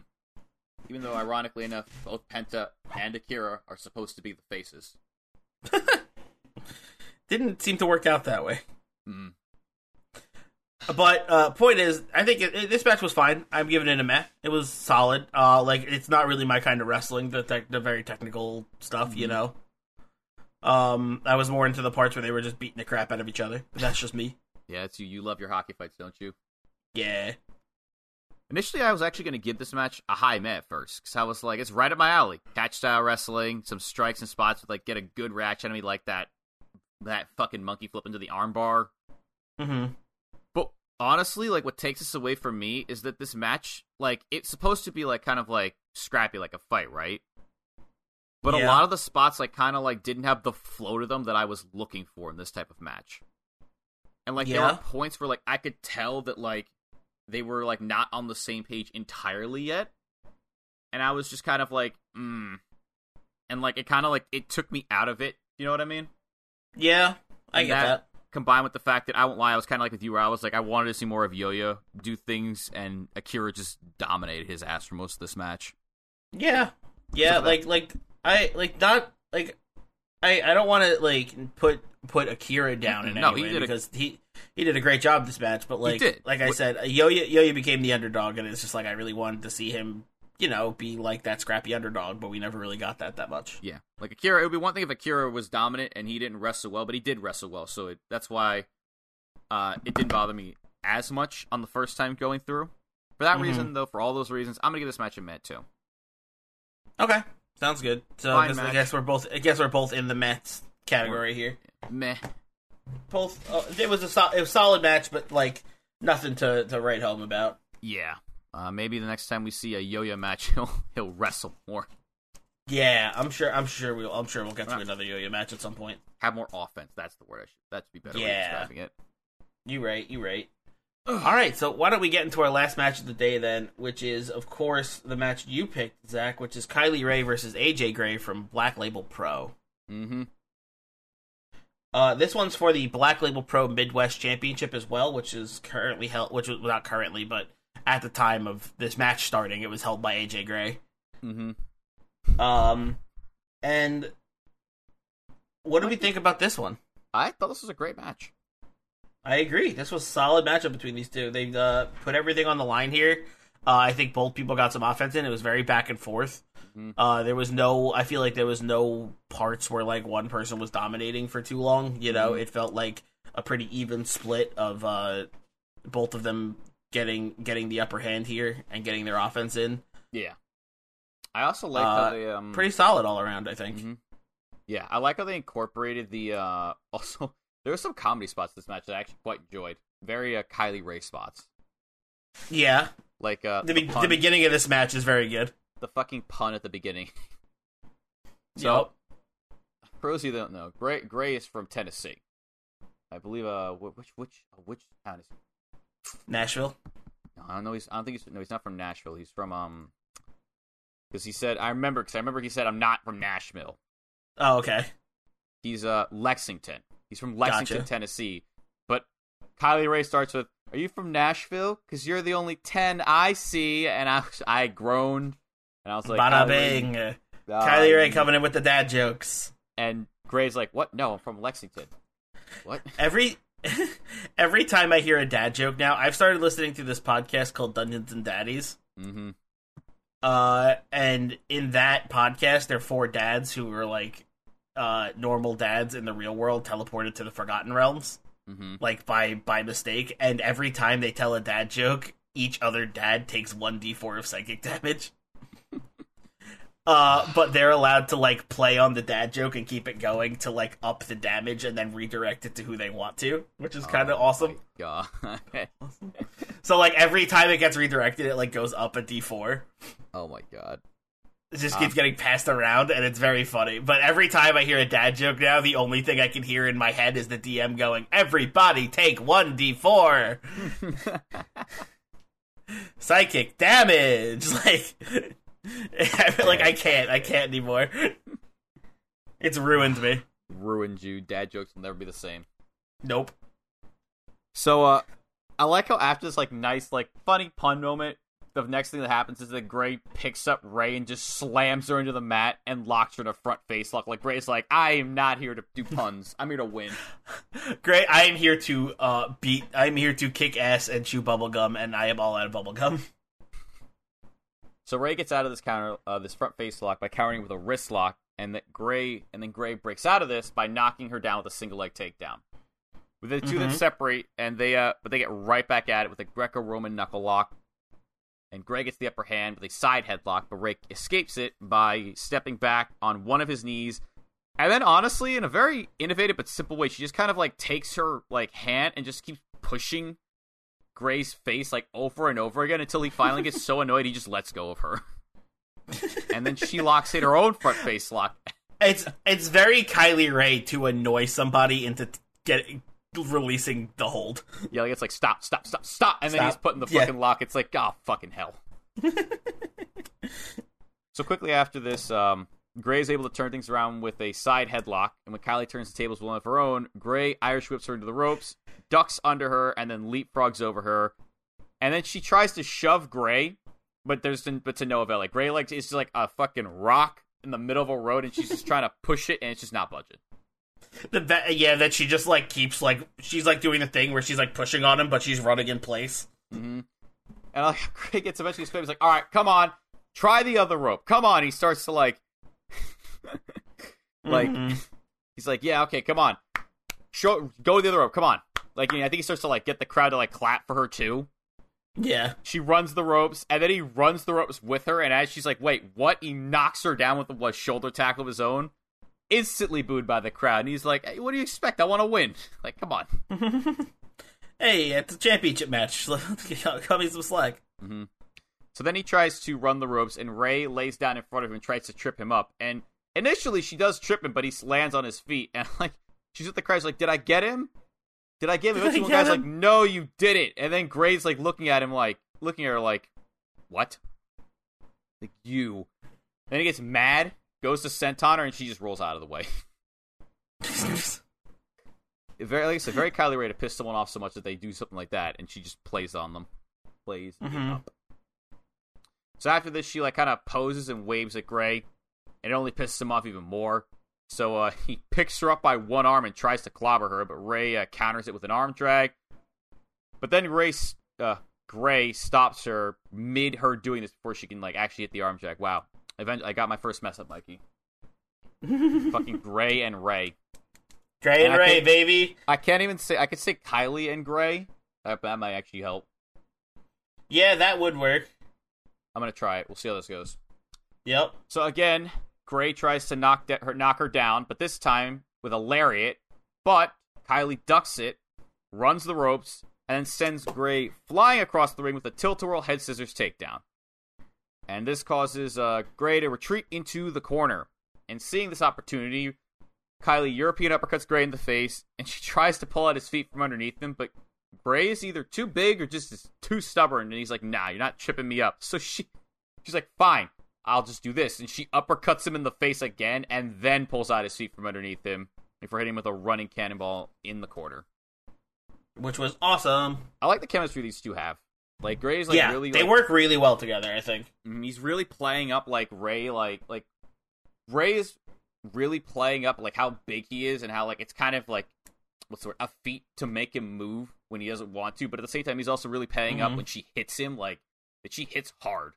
Even though, ironically enough, both Penta and Akira are supposed to be the faces. Didn't seem to work out that way. hmm But uh, point is, I think it, it- this match was fine. I'm giving it a meh. It was solid. Uh, like it's not really my kind of wrestling, the tech the very technical stuff, you know. Um, I was more into the parts where they were just beating the crap out of each other. But that's just me. Yeah, it's you. You love your hockey fights, don't you? Yeah. Initially, I was actually going to give this match a high meh at first because I was like, it's right up my alley. Catch style wrestling, some strikes and spots with like get a good reaction out of me, like that that fucking monkey flip into the armbar. Mm-hmm. But honestly, like what takes this away from me is that this match, like it's supposed to be like kind of like scrappy, like a fight, right? But a lot of the spots like kind of like didn't have the flow to them that I was looking for in this type of match. And like there were points where like I could tell that like they were like not on the same page entirely yet. And I was just kind of like, mm. And like it kind of like it took me out of it. You know what I mean? Yeah, I And get that. combined with the fact that I won't lie, I was kind of like with you, where I was like, I wanted to see more of Yo-Yo do things, and Akira just dominated his ass for most of this match. Yeah, yeah, like like I like not like I I don't want to like put put Akira down in No, any he way did a- because he he did a great job this match, but like like I said, Yo-Yo Yo-Yo became the underdog, and it's just like I really wanted to see him, you know, be like that scrappy underdog, but we never really got that that much. Yeah, like Akira, it would be one thing if Akira was dominant and he didn't wrestle well, but he did wrestle well, so it, that's why Uh, it didn't bother me as much on the first time going through. For that Mhm. reason, though, for all those reasons, I'm gonna give this match a Met too. Okay, sounds good. So I guess, I guess we're both. I guess we're both in the Mets category here. Meh. Both. Uh, it was a sol- it was solid match, but like nothing to to write home about. Yeah. Uh, maybe the next time we see a Yo-Yo match, he'll he'll wrestle more, Yeah, I'm sure. I'm sure we'll. I'm sure we'll get to another yo-yo match at some point. have more offense. That's the word. I should. That should be better way of Yeah. describing it. You right. You right. All right. So why don't we get into our last match of the day then, which is of course the match you picked, Zach, which is Kylie Rae versus AJ Gray from Black Label Pro. Mm-hmm. Uh, this one's for the Black Label Pro Midwest Championship as well, which is currently held, which was not currently, but at the time of this match starting, it was held by AJ Gray. Mm-hmm. Um, and what do we think about this one? I thought this was a great match. I agree. This was a solid matchup between these two. They uh, put everything on the line here. Uh, I think both people got some offense in. It was very back and forth. Mhm. Uh, there was no. I feel like there was no parts where like one person was dominating for too long. You know, Mhm. it felt like a pretty even split of uh, both of them getting getting the upper hand here and getting their offense in. Yeah. I also like Uh, how they um Pretty solid all around. I think. Mhm. Yeah, I like how they incorporated the uh also there were some comedy spots this match that I actually quite enjoyed. Very uh, Kylie Rae spots. Yeah, Like uh the, be- pun- the beginning of this match is very good. the fucking pun at the beginning. So Yup. for those of you don't know, Gray Gray is from Tennessee. I believe uh which which uh, which town is he? Nashville. No, I don't know. He's I don't think he's no. He's not from Nashville. He's from um. Because he said I remember because I remember he said I'm not from Nashville. Oh, okay. He's uh Lexington. He's from Lexington, Gotcha. Tennessee. But Kylie Rae starts with, "Are you from Nashville? Because you're the only ten I see." And I I groaned, and I was like, Bada Ray- bing. uh, Kylie Rae coming in with the dad jokes. And Gray's like, "What? No, I'm from Lexington." What? Every every time I hear a dad joke now, I've started listening to this podcast called Dungeons and Daddies. mm-hmm. Uh, and in that podcast, there are four dads who are like uh normal dads in the real world teleported to the Forgotten Realms, Mm-hmm. like by by mistake. And every time they tell a dad joke, each other dad takes one d4 of psychic damage. Uh, but they're allowed to like play on the dad joke and keep it going to like up the damage and then redirect it to who they want to, which is kind of awesome. God. So like every time it gets redirected, it like goes up a d4. oh my god. It just Ah. keeps getting passed around, and it's very funny. But every time I hear a dad joke now, the only thing I can hear in my head is the DM going, "Everybody take one d4, psychic damage." Like, like I can't, I can't anymore. It's ruined me. Ruined you. Dad jokes will never be the same. Nope. So uh I like how after this like nice like funny pun moment, the next thing that happens is that Gray picks up Rae and just slams her into the mat and locks her in a front face lock. Like Gray's like, I am not here to do puns. I'm here to win. Gray, I am here to uh beat. I am here to kick ass and chew bubblegum, and I am all out of bubblegum. So Rae gets out of this counter uh, this front face lock by countering with a wrist lock, and that Gray and then Gray breaks out of this by knocking her down with a single leg takedown. With the 2 then Mhm. separate and they uh but they get right back at it with a Greco Roman knuckle lock. And Gray gets the upper hand with a side headlock, but Rae escapes it by stepping back on one of his knees. And then honestly, in a very innovative but simple way, she just kind of like takes her like hand and just keeps pushing Gray's face like over and over again until he finally gets so annoyed he just lets go of her. and then she locks in her own front face lock. It's it's very Kylie Rae to annoy somebody into t- get releasing the hold. Yeah, like it's like stop, stop, stop, stop, and then he's putting the Yeah. fucking lock. It's like, oh fucking hell. so quickly after this, um, Gray is able to turn things around with a side headlock, and when Kylie turns the tables with one of her own, Gray Irish whips her into the ropes, ducks under her, and then leapfrogs over her. And then she tries to shove Gray, but there's but to no avail. Like Gray like is just like a fucking rock in the middle of a road, and she's just trying to push it, and it's just not budging. The, that, yeah, that she just like keeps like she's like doing the thing where she's like pushing on him, but she's running in place. Mm-hmm. And like Gray gets eventually screams like, "All right, come on, try the other rope. Come on." He starts to like, like Mhm. he's like, "Yeah, okay, come on, show, go the other rope. Come on." Like you know, I think he starts to like get the crowd to like clap for her too. Yeah. She runs the ropes, and then he runs the ropes with her. And as she's like, "Wait, what?" He knocks her down with a shoulder tackle of his own. Instantly booed by the crowd, and he's like, hey, "What do you expect? I want to win. Like, come on." Hey, it's a championship match. Cut me some slack. Mm-hmm. So then he tries to run the ropes, and Rae lays down in front of him and tries to trip him up. And initially, she does trip him, but he lands on his feet. And like, she's at the crowd, she's like, "Did I get him? Did I get him?" Did I one guy's like, "No, you didn't." And then Gray's like looking at him, like looking at her, like, "What?" Like you. Then he gets mad, goes to senton her, and she just rolls out of the way. Very, like I said, very Kylie Rae to piss someone off so much that they do something like that, and she just plays on them, plays Mhm. up. So after this, she like kind of poses and waves at Gray, and it only pisses him off even more. So uh, he picks her up by one arm and tries to clobber her, but Rae uh, counters it with an arm drag. But then Rae, uh, Gray stops her mid her doing this before she can like actually hit the arm drag. Wow, eventually I got my first mess up, Mikey. Fucking Gray and Rae. Gray and I Rae, think- baby. I can't even say I could say Kylie and Gray. That, that might actually help. Yeah, that would work. I'm gonna try it. We'll see how this goes. Yep. So again, Gray tries to knock da- her knock her down, but this time with a lariat. But Kylie ducks it, runs the ropes, and then sends Gray flying across the ring with a tilt-a-whirl head scissors takedown. And this causes uh, Gray to retreat into the corner. And seeing this opportunity, Kylie European uppercuts Gray in the face, and she tries to pull out his feet from underneath him, but Gray is either too big or just is too stubborn, and he's like, "Nah, you're not tripping me up." So she, she's like, "Fine, I'll just do this," and she uppercuts him in the face again, and then pulls out his feet from underneath him before hitting him with a running cannonball in the corner, Which was awesome. I like the chemistry these two have. Like Gray's like yeah, really, they like, work really well together. I think. Mm, He's really playing up like Rae, like like Rae is really playing up like how big he is and how like it's kind of like what's the word a feat to make him move when he doesn't want to, but at the same time he's also really paying up Mhm. when she hits him like that she hits hard.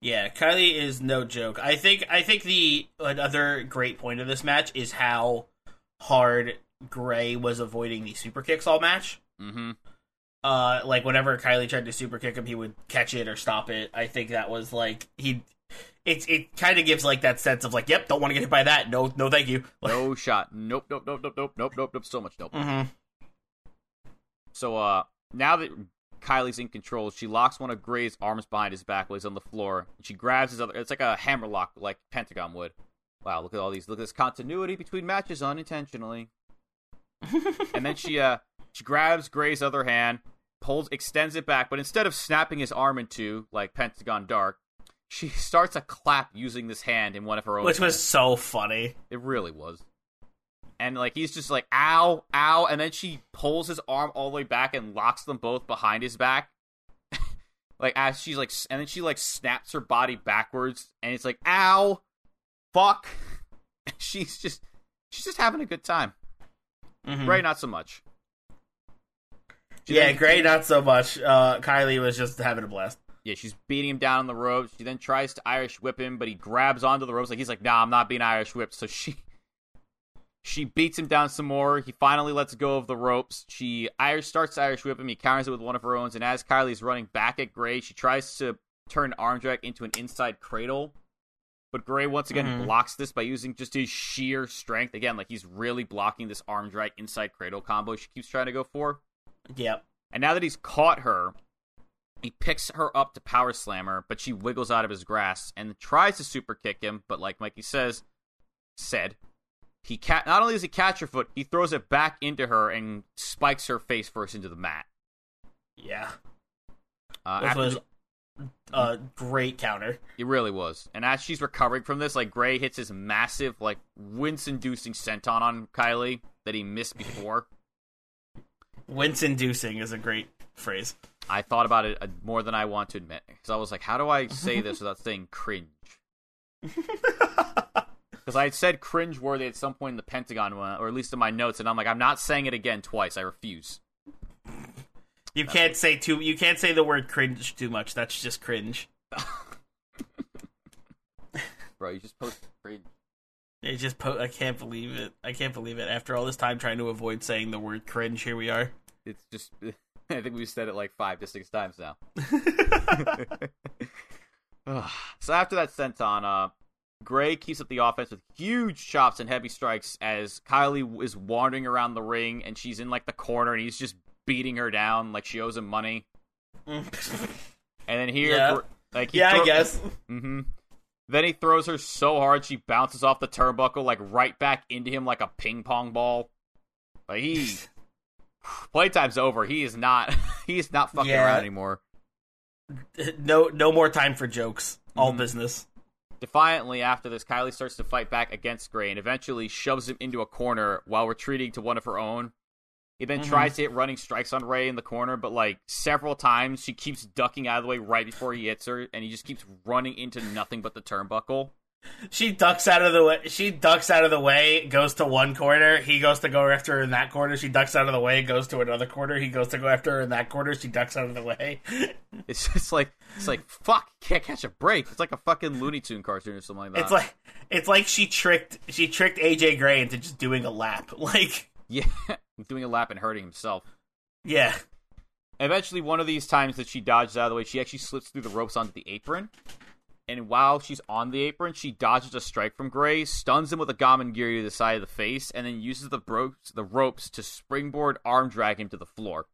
Yeah, Kylie is no joke. I think I think the another great point of this match is how hard Gray was avoiding the super kicks all match. Mm-hmm. Uh, like whenever Kylie tried to super kick him, he would catch it or stop it. I think that was like he. It it kind of gives like that sense of like, yep, don't want to get hit by that. No, no, thank you. No shot. Nope, nope, nope, nope, nope, nope, nope, nope. So much nope. Mm-hmm. So uh now that Kylie's in control, she locks one of Gray's arms behind his back while he's on the floor. She grabs his other it's like a hammer lock like Pentagon would. Wow, look at all these look at this continuity between matches unintentionally. and then she uh she grabs Gray's other hand, pulls extends it back, but instead of snapping his arm in two like Pentagon Dark, she starts a clap using this hand in one of her own Which was so funny. It really was. And like he's just like ow, ow, and then she pulls his arm all the way back and locks them both behind his back. like as she's like, and then she like snaps her body backwards, and it's like ow, fuck. she's just, she's just having a good time. Mhm. Gray, not so much. She Yeah, then- Gray not so much. Uh, Kylie was just having a blast. Yeah, she's beating him down on the ropes. She then tries to Irish whip him, but he grabs onto the ropes. Like he's like, "Nah, I'm not being Irish whipped." So she she beats him down some more. He finally lets go of the ropes. She Irish starts to Irish whip him. He counters it with one of her own. And as Kylie's running back at Gray, she tries to turn arm drag into an inside cradle. But Gray once again Mhm. blocks this by using just his sheer strength. Again, like he's really blocking this arm drag inside cradle combo she keeps trying to go for. Yep. And now that he's caught her, he picks her up to power slam her, but she wiggles out of his grasp and tries to super kick him. But like Mikey says, said he ca- not only does he catch her foot, he throws it back into her and spikes her face first into the mat. Yeah. Uh, This after was a great counter. it really was. And as she's recovering from this, like Gray hits his massive, like wince-inducing senton on Kylie that he missed before. Wince inducing is a great phrase. I thought about it uh, more than I want to admit because I was like, how do I say this without saying cringe? Because I had said cringe worthy at some point in the Pentagon one, or at least in my notes, and I'm like, I'm not saying it again twice. I refuse. You can't say too. You can't say the word cringe too much. That's just cringe. Bro, you just posted cringe. It just po- I can't believe it. I can't believe it. After all this time trying to avoid saying the word cringe, here we are. It's just I think we've said it like five to six times now. so after that senton, uh, Gray keeps up the offense with huge chops and heavy strikes as Kylie is wandering around the ring and she's in like the corner and he's just beating her down like she owes him money. And then here, Yeah. Like he yeah, I guess. hmm Then he throws her so hard she bounces off the turnbuckle like right back into him like a ping pong ball. Like he playtime's over. He is not. He is not fucking Yeah. around anymore. No, no more time for jokes. All Mhm. business. Defiantly, after this, Kylie starts to fight back against Gray and eventually shoves him into a corner while retreating to one of her own. He then Mhm. tries to hit running strikes on Rae in the corner, but like several times, she keeps ducking out of the way right before he hits her, and he just keeps running into nothing but the turnbuckle. She ducks out of the way. She ducks out of the way. Goes to one corner. He goes to go after her in that corner. She ducks out of the way. Goes to another corner. He goes to go after her in that corner. She ducks out of the way. It's just like it's like fuck, can't catch a break. It's like a fucking Looney Tune cartoon or something like that. It's like it's like she tricked she tricked AJ Gray into just doing a lap. Like yeah, doing a lap and hurting himself. yeah, Eventually, one of these times that she dodges out of the way, she actually slips through the ropes onto the apron. And while she's on the apron, she dodges a strike from Gray, stuns him with a Gamengiri to the side of the face, and then uses the ropes, the ropes to springboard arm drag him to the floor.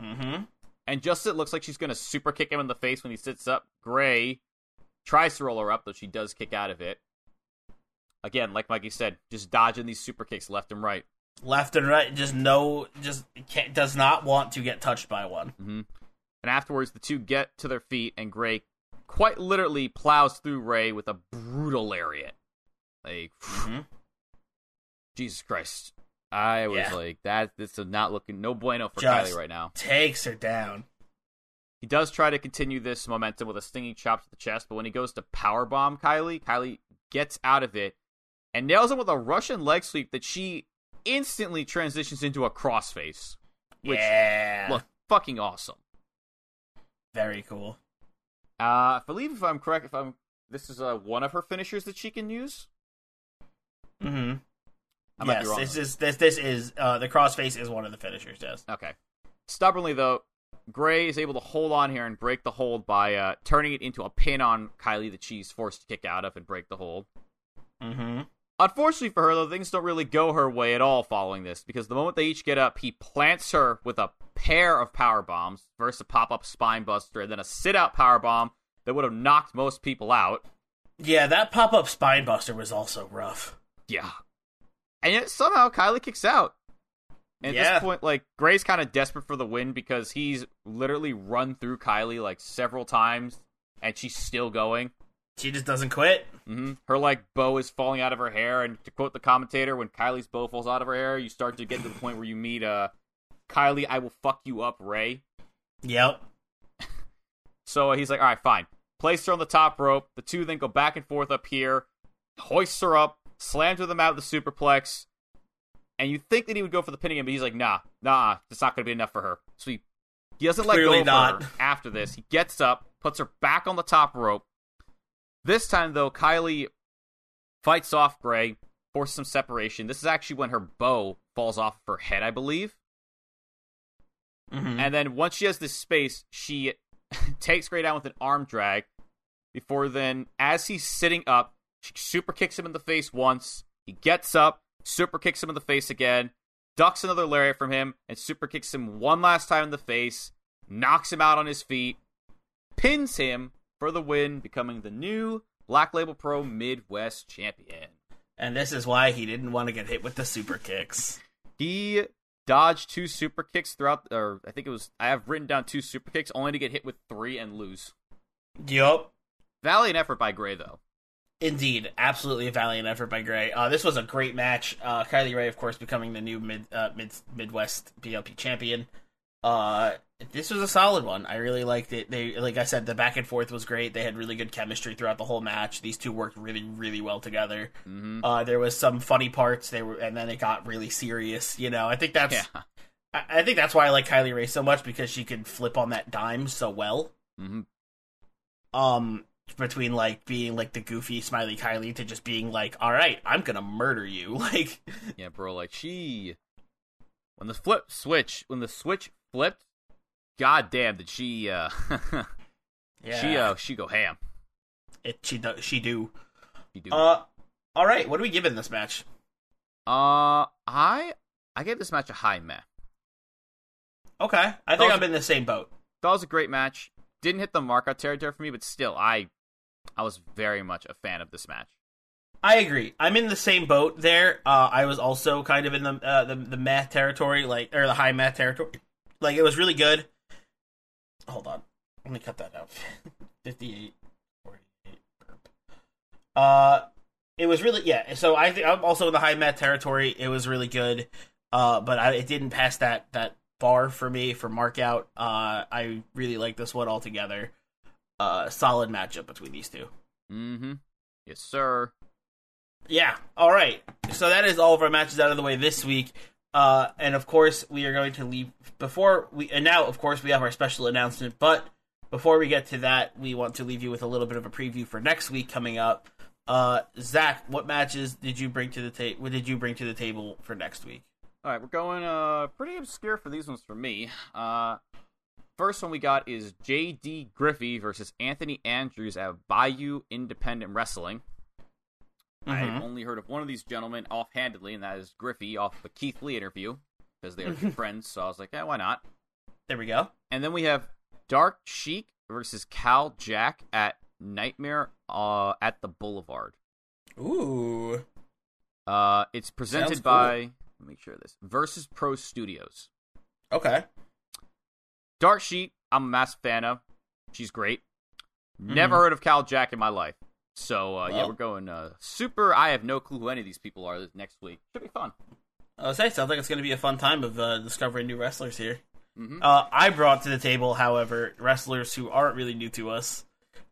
mm-hmm. And just as it looks like she's going to super kick him in the face when he sits up, Gray tries to roll her up, though she does kick out of it. Again, like Mikey said, just dodging these super kicks left and right. Left and right. Just no, just can't, does not want to get touched by one. hmm And afterwards, the two get to their feet, and Gray quite literally plows through Rae with a brutal lariat. Like, Mhm. Jesus Christ. I was Yeah. like, that. This is not looking no bueno for Just- Kylie right now. Takes her down. He does try to continue this momentum with a stinging chop to the chest, but when he goes to powerbomb Kylie, Kylie gets out of it and nails him with a Russian leg sweep that she instantly transitions into a crossface. Which yeah, look fucking awesome. very cool. Uh, I believe if I'm correct, if I'm this is uh, one of her finishers that she can use. Mm-hmm. Be Yes, this is this this is uh, the crossface is one of the finishers. Yes. Okay. Stubbornly though, Gray is able to hold on here and break the hold by uh, turning it into a pin on Kylie that she's forced to kick out of and break the hold. Mm-hmm. Unfortunately for her, though, things don't really go her way at all following this, because the moment they each get up, he plants her with a pair of power bombs. First a pop-up spine buster, and then a sit-out power bomb that would have knocked most people out. Yeah, that pop up spine buster was also rough. Yeah. And yet somehow Kylie kicks out. And at Yeah. this point, like, Gray's kind of desperate for the win because he's literally run through Kylie like several times, and she's still going. She just doesn't quit. hmm Her like bow is falling out of her hair, and to quote the commentator, when Kylie's bow falls out of her hair, you start to get to the point where you meet uh Kylie, I will fuck you up, Rae. Yep. So uh, he's like, all right, fine. Place her on the top rope. The two then go back and forth up here, hoists her up, slams her the mat with the superplex, and you think that he would go for the pinning him, but he's like, nah, nah, it's not going to be enough for her. So he, he doesn't let Clearly go of her after this. He gets up, puts her back on the top rope. This time, though, Kylie fights off Gray, forces some separation. This is actually when her bow falls off of her head, I believe. Mm-hmm. And then once she has this space, she takes Gray down with an arm drag. Before then, as he's sitting up, she super kicks him in the face once. He gets up, super kicks him in the face again, ducks another lariat from him, and super kicks him one last time in the face, knocks him out on his feet, pins him for the win, becoming the new Black Label Pro Midwest champion. And this is why he didn't want to get hit with the super kicks. He dodged two super kicks throughout, or I think it was, I have written down two super kicks, only to get hit with three and lose. Yup. Valiant effort by Gray, though. Indeed, absolutely a valiant effort by Gray. Uh, this was a great match. Uh, Kylie Rae, of course, becoming the new mid, uh, mid Midwest BLP champion. Uh, this was a solid one. I really liked it. They, like I said, the back and forth was great. They had really good chemistry throughout the whole match. These two worked really, really well together. Mm-hmm. Uh, there was some funny parts. They were, and then it got really serious. You know, I think that's, Yeah. I, I think that's why I like Kylie Rae so much because she could flip on that dime so well. Mm-hmm. Um, between like being like the goofy smiley Kylie to just being like, all right, I'm gonna murder you. Like, Yeah, bro. Like she, when the flip switch, when the switch flipped, god damn, did she? uh yeah, She uh she go ham. it she do, she do. She do. Uh, all right, what are we giving this match? Uh, I I gave this match a high meh. Okay, I think I'm in the same boat. That was a great match. Didn't hit the mark markout territory for me, but still, I I was very much a fan of this match. I agree. I'm in the same boat there. Uh, I was also kind of in the uh, the the math territory, like or the high math territory. Like it was really good. Hold on, let me cut that out. 58, 48. burp. Uh, it was really yeah. So I think I'm also in the high math territory. It was really good. Uh, but I, it didn't pass that that bar for me for markout. Uh, I really like this one altogether. Uh, solid matchup between these two. Mm-hmm. Yes, sir. Yeah. All right. So that is all of our matches out of the way this week. Uh, and of course, we are going to leave before we. And now, of course, we have our special announcement. But before we get to that, we want to leave you with a little bit of a preview for next week coming up. Uh, Zach, what matches did you bring to the table? What did you bring to the table for next week? All right, we're going uh pretty obscure for these ones for me. Uh, first one we got is J.D. Griffey versus Anthony Andrews at Bayou Independent Wrestling. I've Mhm. only heard of one of these gentlemen offhandedly, and that is Griffey off the Keith Lee interview because they are friends. So I was like, yeah, why not? There we go. And then we have Dark Sheik versus Cal Jack at Nightmare uh, at the Boulevard. Ooh. Uh, it's presented Sounds cool. by let me make sure of this Versus Pro Studios. Okay. Dark Sheik, I'm a massive fan of. She's great. Never Mhm. heard of Cal Jack in my life. So uh, yeah, we're going uh, super. I have no clue who any of these people are next week. Should be fun. I say, sounds like it's going to be a fun time of uh, discovering new wrestlers here. Mhm. Uh, I brought to the table, however, wrestlers who aren't really new to us.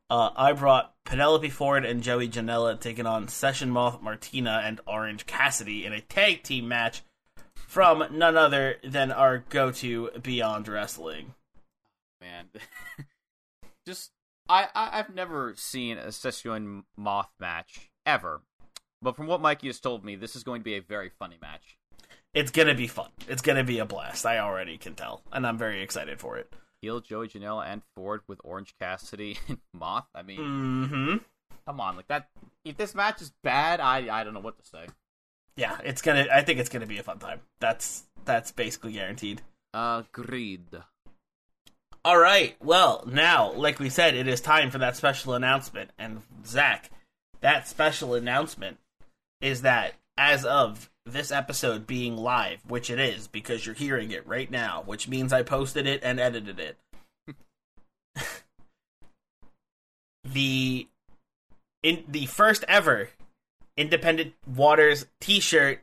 Uh, I brought Penelope Ford and Joey Janela taking on Session Moth Martina and Orange Cassidy in a tag team match from none other than our go-to Beyond Wrestling. Man, just I, I I've never seen a Session Moth match ever, but from what Mikey has told me, this is going to be a very funny match. It's gonna be fun. It's gonna be a blast. I already can tell, and I'm very excited for it. Heel Joey Janela and Ford with Orange Cassidy and Moth. I mean, Mm-hmm. come on, like that. If this match is bad, I I don't know what to say. Yeah, it's gonna. I think it's gonna be a fun time. That's that's basically guaranteed. Agreed. All right. Well, now, like we said, it is time for that special announcement. And Zach, that special announcement is that as of this episode being live, which it is because you're hearing it right now, which means I posted it and edited it. the in the first ever Independent Waters T-shirt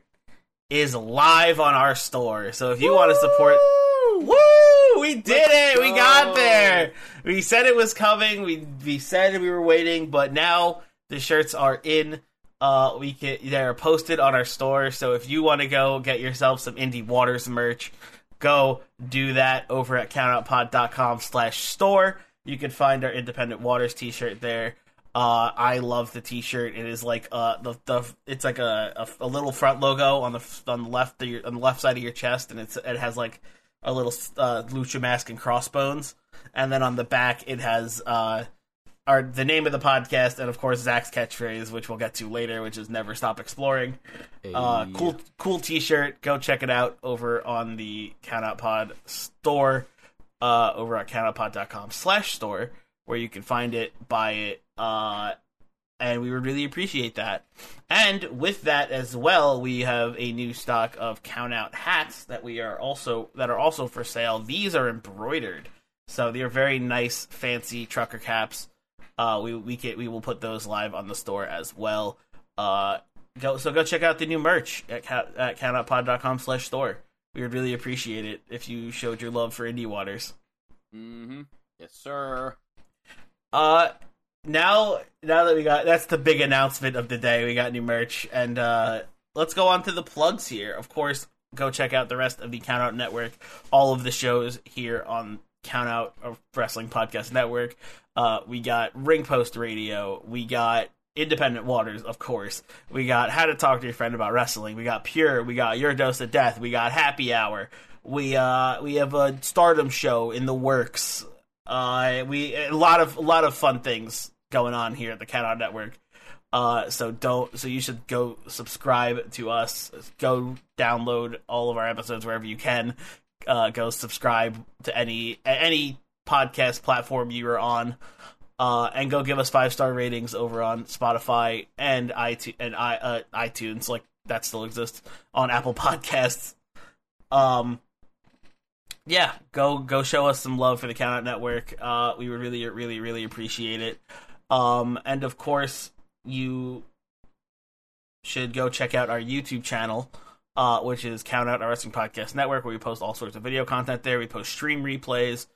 is live on our store. So if you want to support, we did it. We got there. We said it was coming. We we said we were waiting, but now the shirts are in. Uh, we can they're posted on our store. So if you want to go get yourself some Indie Waters merch, go do that over at countoutpod.com slash store. You can find our Independent Waters t-shirt there. Uh, I love the t-shirt. It is like uh the, the it's like a, a, a little front logo on the on the left on the left side of your chest, and it's it has like a little uh, lucha mask and crossbones, and then on the back it has uh our the name of the podcast and of course Zach's catchphrase, which we'll get to later, which is never stop exploring. Uh, cool, cool T-shirt. Go check it out over on the Count Out Pod store, uh, over at countoutpod.com slash store, where you can find it, buy it, uh, and we would really appreciate that. And with that as well, we have a new stock of Count Out hats that we are also that are also for sale. These are embroidered, so they're very nice, fancy trucker caps. Uh, we we can, we will put those live on the store as well. Uh, go so go check out the new merch at at countoutpod.com slash store. We would really appreciate it if you showed your love for Indie Waters. Mm-hmm. Yes, sir. Uh, now now that we got that's the big announcement of the day. We got new merch, and uh, let's go on to the plugs here. Of course, go check out the rest of the Count Out Network. All of the shows here on Count Out Wrestling Podcast Network. Uh, we got Ring Post Radio. We got Independent Waters, of course. We got How to Talk to Your Friend About Wrestling. We got Pure. We got Your Dose of Death. We got Happy Hour. We uh we have a Stardom show in the works. Uh, we a lot of a lot of fun things going on here at the Count Out Network. Uh, so don't. So you should go subscribe to us. Go download all of our episodes wherever you can. Uh, go subscribe to any any podcast platform you are on. Uh, and go give us five star ratings over on Spotify and iTunes and I, uh, iTunes, like that still exists on Apple Podcasts. Um, yeah, go go show us some love for the Count Out Network. Uh, we would really, really, really appreciate it. Um, and of course, you should go check out our YouTube channel, uh, which is Count Out Our Wrestling Podcast Network, where we post all sorts of video content there. We post stream replays,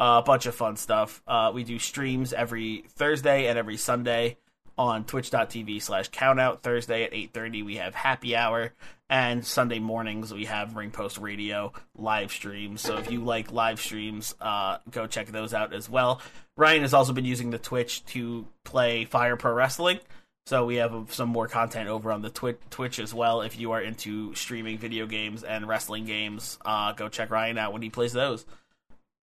uh, a bunch of fun stuff. Uh, we do streams every Thursday and every Sunday on twitch.tv slash countout. Thursday at 8.30 we have happy hour. And Sunday mornings we have Ring Post Radio live streams. So if you like live streams, uh, go check those out as well. Ryan has also been using the Twitch to play Fire Pro Wrestling. So we have some more content over on the Twi- Twitch as well. If you are into streaming video games and wrestling games, uh, go check Ryan out when he plays those.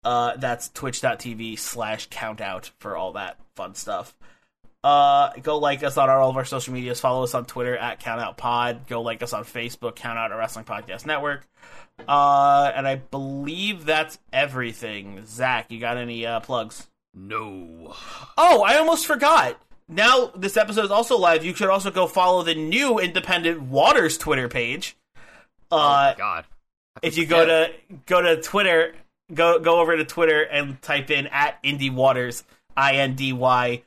Uh, that's twitch.tv slash countout for all that fun stuff. Uh, go like us on all of our social medias. Follow us on Twitter at CountOutPod. Go like us on Facebook, Count Out a Wrestling Podcast Network. Uh, and I believe that's everything. Zach, you got any uh, plugs? No. Oh, I almost forgot. Now this episode is also live. You should also go follow the new Independent Waters Twitter page. Uh, oh God. if you go to go to Twitter, go go over to Twitter and type in at Indie Waters, I N D Y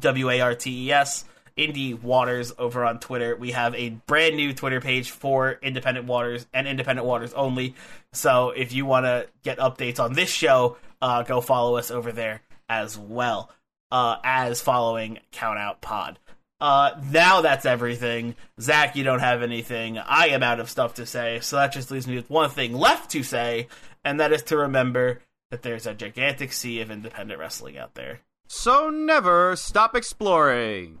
W A R T E S, Indie Waters over on Twitter. We have a brand new Twitter page for Independent Waters and Independent Waters only. So if you want to get updates on this show, uh, go follow us over there as well uh, as following Count Out Pod. Uh, now that's everything. Zach, you don't have anything. I am out of stuff to say, so that just leaves me with one thing left to say, and that is to remember that there's a gigantic sea of independent wrestling out there. So never stop exploring.